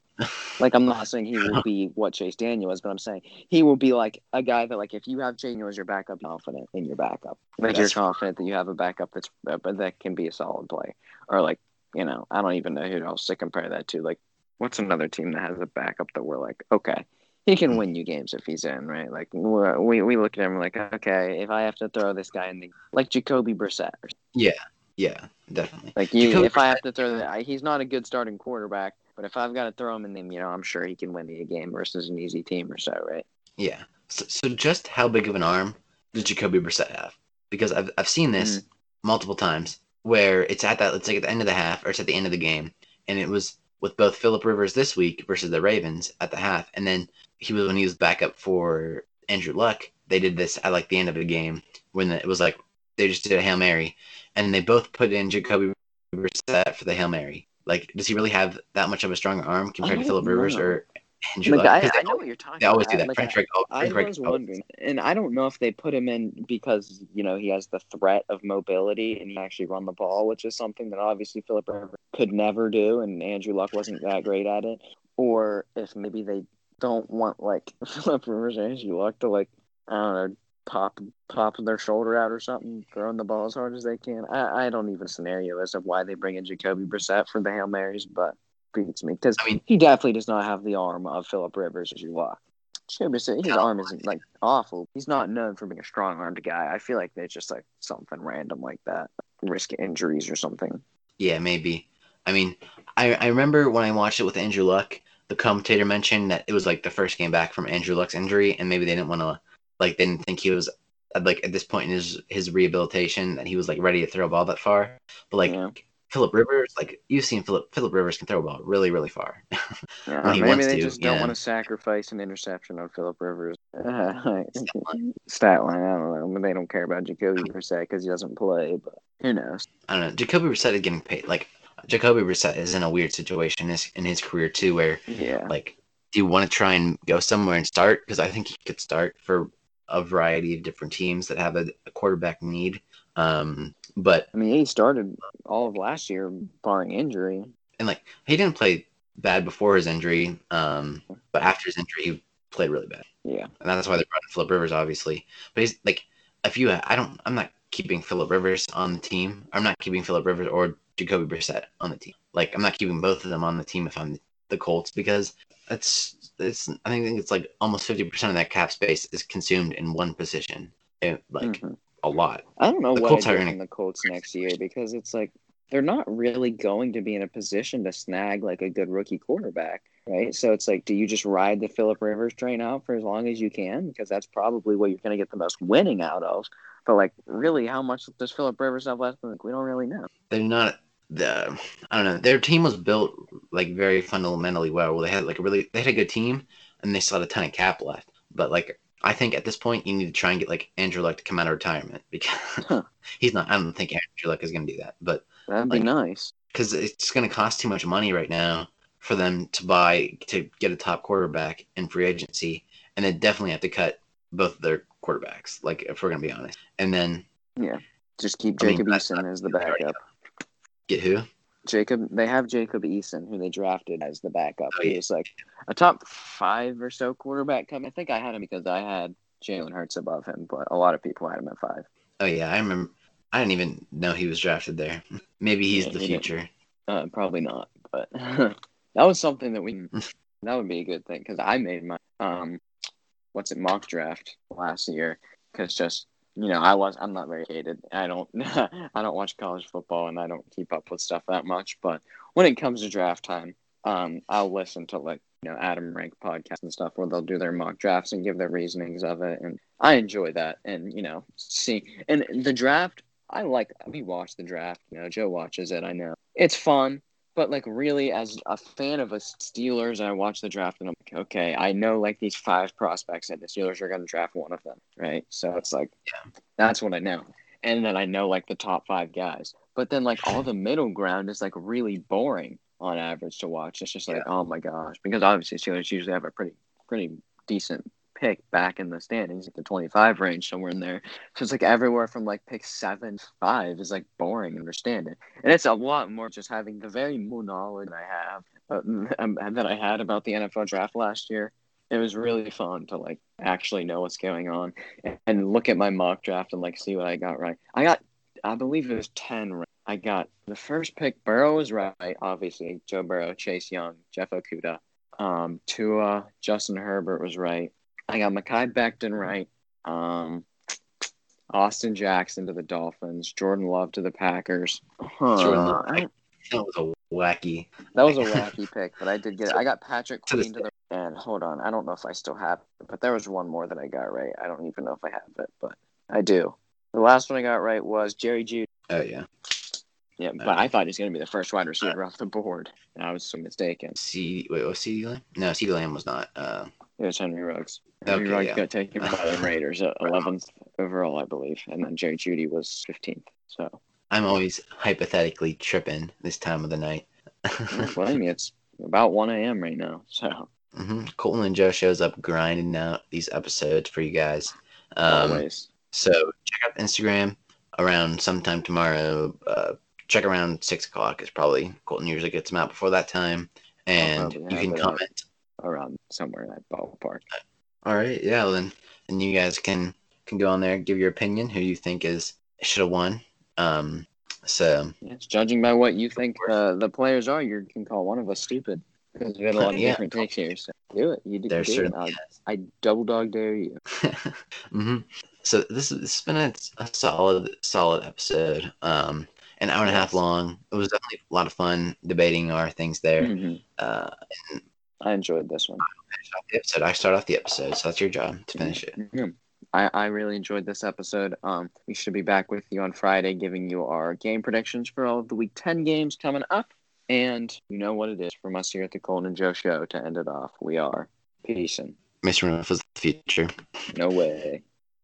S2: Like I'm not saying he will be what Chase Daniel is, but I'm saying he will be like a guy that like if you have Chase Daniel as your backup, you're confident in your backup. Like
S1: That's-
S2: you're confident that you have a backup that's uh, but that can be a solid play. Or like you know I don't even know who else to compare that to. Like what's another team that has a backup that we're like okay. He can win you games if he's in, right? Like we we look at him like, okay, if I have to throw this guy in the like Jacoby Brissett, or
S1: Yeah, definitely.
S2: like you, if I have to throw that, he's not a good starting quarterback. But if I've got to throw him in them, you know, I'm sure he can win me a game versus an easy team or so, right?
S1: Yeah. So, so just how big of an arm does Jacoby Brissett have? Because I've I've seen this
S2: Mm.
S1: multiple times where it's at that it's like at the end of the half or it's at the end of the game, and it was with both Philip Rivers this week versus the Ravens at the half, and then he was when he was back up for Andrew Luck. They did this at like the end of the game when it was like they just did a hail mary, and they both put in Jacoby Brissett for the hail mary. Like, does he really have that much of a stronger arm compared to Philip Rivers
S2: know.
S1: or Andrew
S2: Like,
S1: Luck?
S2: I,
S1: 'Cause they
S2: I know
S1: always-
S2: what you're talking
S1: They always
S2: about.
S1: do that.
S2: Like,
S1: French
S2: I,
S1: break.
S2: I
S1: French
S2: was
S1: always-
S2: wondering, and I don't know if they put him in because you know he has the threat of mobility and he can actually run the ball, which is something that obviously Philip Rivers could never do, and Andrew Luck wasn't that great at it, or if maybe they don't want like Philip Rivers or Andrew Luck to like I don't know pop pop their shoulder out or something, throwing the ball as hard as they can. I, I don't even scenario as of why they bring in Jacoby Brissett for the hail marys, but beats me because
S1: I mean-
S2: he definitely does not have the arm of Philip Rivers as you walk. Jacoby Brissett, his arm isn't like awful. He's not known for being a strong armed guy. I feel like there's just like something random like that, risk injuries or something.
S1: Yeah, maybe. I mean, I I remember when I watched it with Andrew Luck, the commentator mentioned that it was like the first game back from Andrew Luck's injury, and maybe they didn't want to, like, they didn't think he was like at this point in his his rehabilitation that he was like ready to throw a ball that far. But like
S2: Yeah.
S1: Philip Rivers, like you've seen Philip Philip Rivers can throw a ball really really far.
S2: Yeah,
S1: When he
S2: maybe
S1: wants
S2: they
S1: to,
S2: just don't want to sacrifice an interception on Philip Rivers. Stat line, I don't know. But they don't care about Jacoby Brissett because he doesn't play. But who knows?
S1: I don't know. Jacoby Brissett is getting paid. Like Jacoby Brissett is in a weird situation in his, in his career too, where
S2: Yeah.
S1: like do you want to try and go somewhere and start because i think he could start for a variety of different teams that have a, a quarterback need um but
S2: I mean, he started all of last year, barring injury.
S1: and like he didn't play bad before his injury um but after his injury he played really bad
S2: Yeah.
S1: and that's why they brought in Philip Rivers, obviously. But he's like, if you, I don't, I'm not keeping Philip Rivers on the team. I'm not keeping Philip Rivers or Jacoby Brissett on the team. Like, I'm not keeping both of them on the team if I'm the Colts because it's it's, I think it's like almost 50% of that cap space is consumed in one position. It, like
S2: Mhm.
S1: a lot.
S2: I don't know
S1: The
S2: what
S1: Colts
S2: I
S1: gonna-
S2: the Colts next year because it's like they're not really going to be in a position to snag like a good rookie quarterback, right? So it's like, do you just ride the Philip Rivers train out for as long as you can because that's probably what you're going to get the most winning out of. But like, really, how much does Philip Rivers have left? Like, we don't really know.
S1: They're not the I don't know. Their team was built like very fundamentally well. They had like a really they had a good team and they still had a ton of cap left. But like I think at this point you need to try and get like Andrew Luck to come out of retirement because
S2: Huh.
S1: he's not. I don't think Andrew Luck is going to do that. But
S2: That'd be nice.
S1: because it's going to cost too much money right now for them to buy to get a top quarterback in free agency, and they definitely have to cut both their quarterbacks. Like if we're going to be honest, and then yeah,
S2: Just keep
S1: I mean,
S2: Eason as the backup.
S1: Get who?
S2: Jacob, they have Jacob Eason, who they drafted as the backup.
S1: Oh, yeah.
S2: was like a top five or so quarterback. Coming, I think I had him because I had Jalen Hurts above him, but a lot of people had him at five.
S1: Oh yeah, I remember. I didn't even know he was drafted there. Maybe he's
S2: Yeah,
S1: the
S2: he
S1: future.
S2: Uh, probably not, but that was something that we that would be a good thing because I made my um, what's it mock draft last year because just you know I was I'm not very hated. I don't I don't watch college football and I don't keep up with stuff that much. But when it comes to draft time, um, I'll listen to like you know Adam Rank podcasts and stuff where they'll do their mock drafts and give their reasonings of it, and I enjoy that. And you know see and the draft I like we watch the draft. You know, Joe watches it. I know it's fun, but like really, as a fan of a Steelers, I watch the draft and I'm like, okay, I know like these five prospects, and the Steelers are going to draft one of them, right? So it's like, yeah. that's what I know, and then I know like the top five guys. But then like all the middle ground is like really boring on average to watch. It's just like, oh my gosh, because obviously Steelers usually have a pretty pretty decent pick back in the standings at the 25 range somewhere in there so it's like everywhere from like pick seven five is like boring understanding and it's a lot more just having the very more knowledge I have uh, that I had about the NFL draft last year. It was really fun to like actually know what's going on and, and look at my mock draft and like see what I got right. I got, I believe it was ten. Right. I got the first pick. Burrow was right, obviously. Joe Burrow, Chase Young, Jeff Okudah, um, Tua, Justin Herbert was right. I got Mekhi Becton right. Um, Austin Jackson to the Dolphins, Jordan Love to the Packers. Huh.
S1: Jordan Love,
S2: I
S1: That was a wacky.
S2: that was a wacky pick, but I did get it. I got Patrick
S1: To this
S2: Queen to the and hold on, I don't know if I still have it, but there was one more that I got right. I don't even know if I have it, but I do. The last one I got right was Jerry Jeudy.
S1: Oh yeah.
S2: Yeah, but I thought he was going to be the first wide receiver off the board, and I was so mistaken.
S1: C. Wait, was CeeDee Lamb? No, CeeDee Lamb was not. Uh,
S2: It was Henry Ruggs. Henry
S1: Okay,
S2: Ruggs
S1: yeah.
S2: got taken by the Raiders at 11th overall, I believe, and then Jerry Jeudy was 15th. So,
S1: I'm always hypothetically tripping this time of the night.
S2: well, I you. It's about 1 a.m. right now. So,
S1: mm-hmm. Coltin and Joe shows up grinding out these episodes for you guys. Um,
S2: always.
S1: So check out Instagram around sometime tomorrow. Uh, check around six o'clock is probably Coltin usually gets them out before that time, and you can comment.
S2: Around somewhere in that ballpark.
S1: All right, yeah, well, then then you guys can can go on there, give your opinion, who you think is should have won. Um, so
S2: Yes, judging by what you think uh, the players are, you can call one of us stupid because we had a lot of
S1: Yeah.
S2: different takes here. So do it. You do,
S1: there
S2: do it. I, double dog dare you.
S1: hmm So this, this has been a, a solid solid episode. Um, an hour and a half long. It was definitely a lot of fun debating our things there.
S2: Mhm.
S1: Uh,
S2: I enjoyed this one.
S1: the episode. I start off the episode, so that's your job to finish it.
S2: Mhm. I, I really enjoyed this episode. Um, we should be back with you on Friday, giving you our game predictions for all of the Week Ten games coming up. And you know what it is from us here at the Coltin and Joe Show to end it off. We are peace and
S1: Mr. Roof is the future.
S2: no way.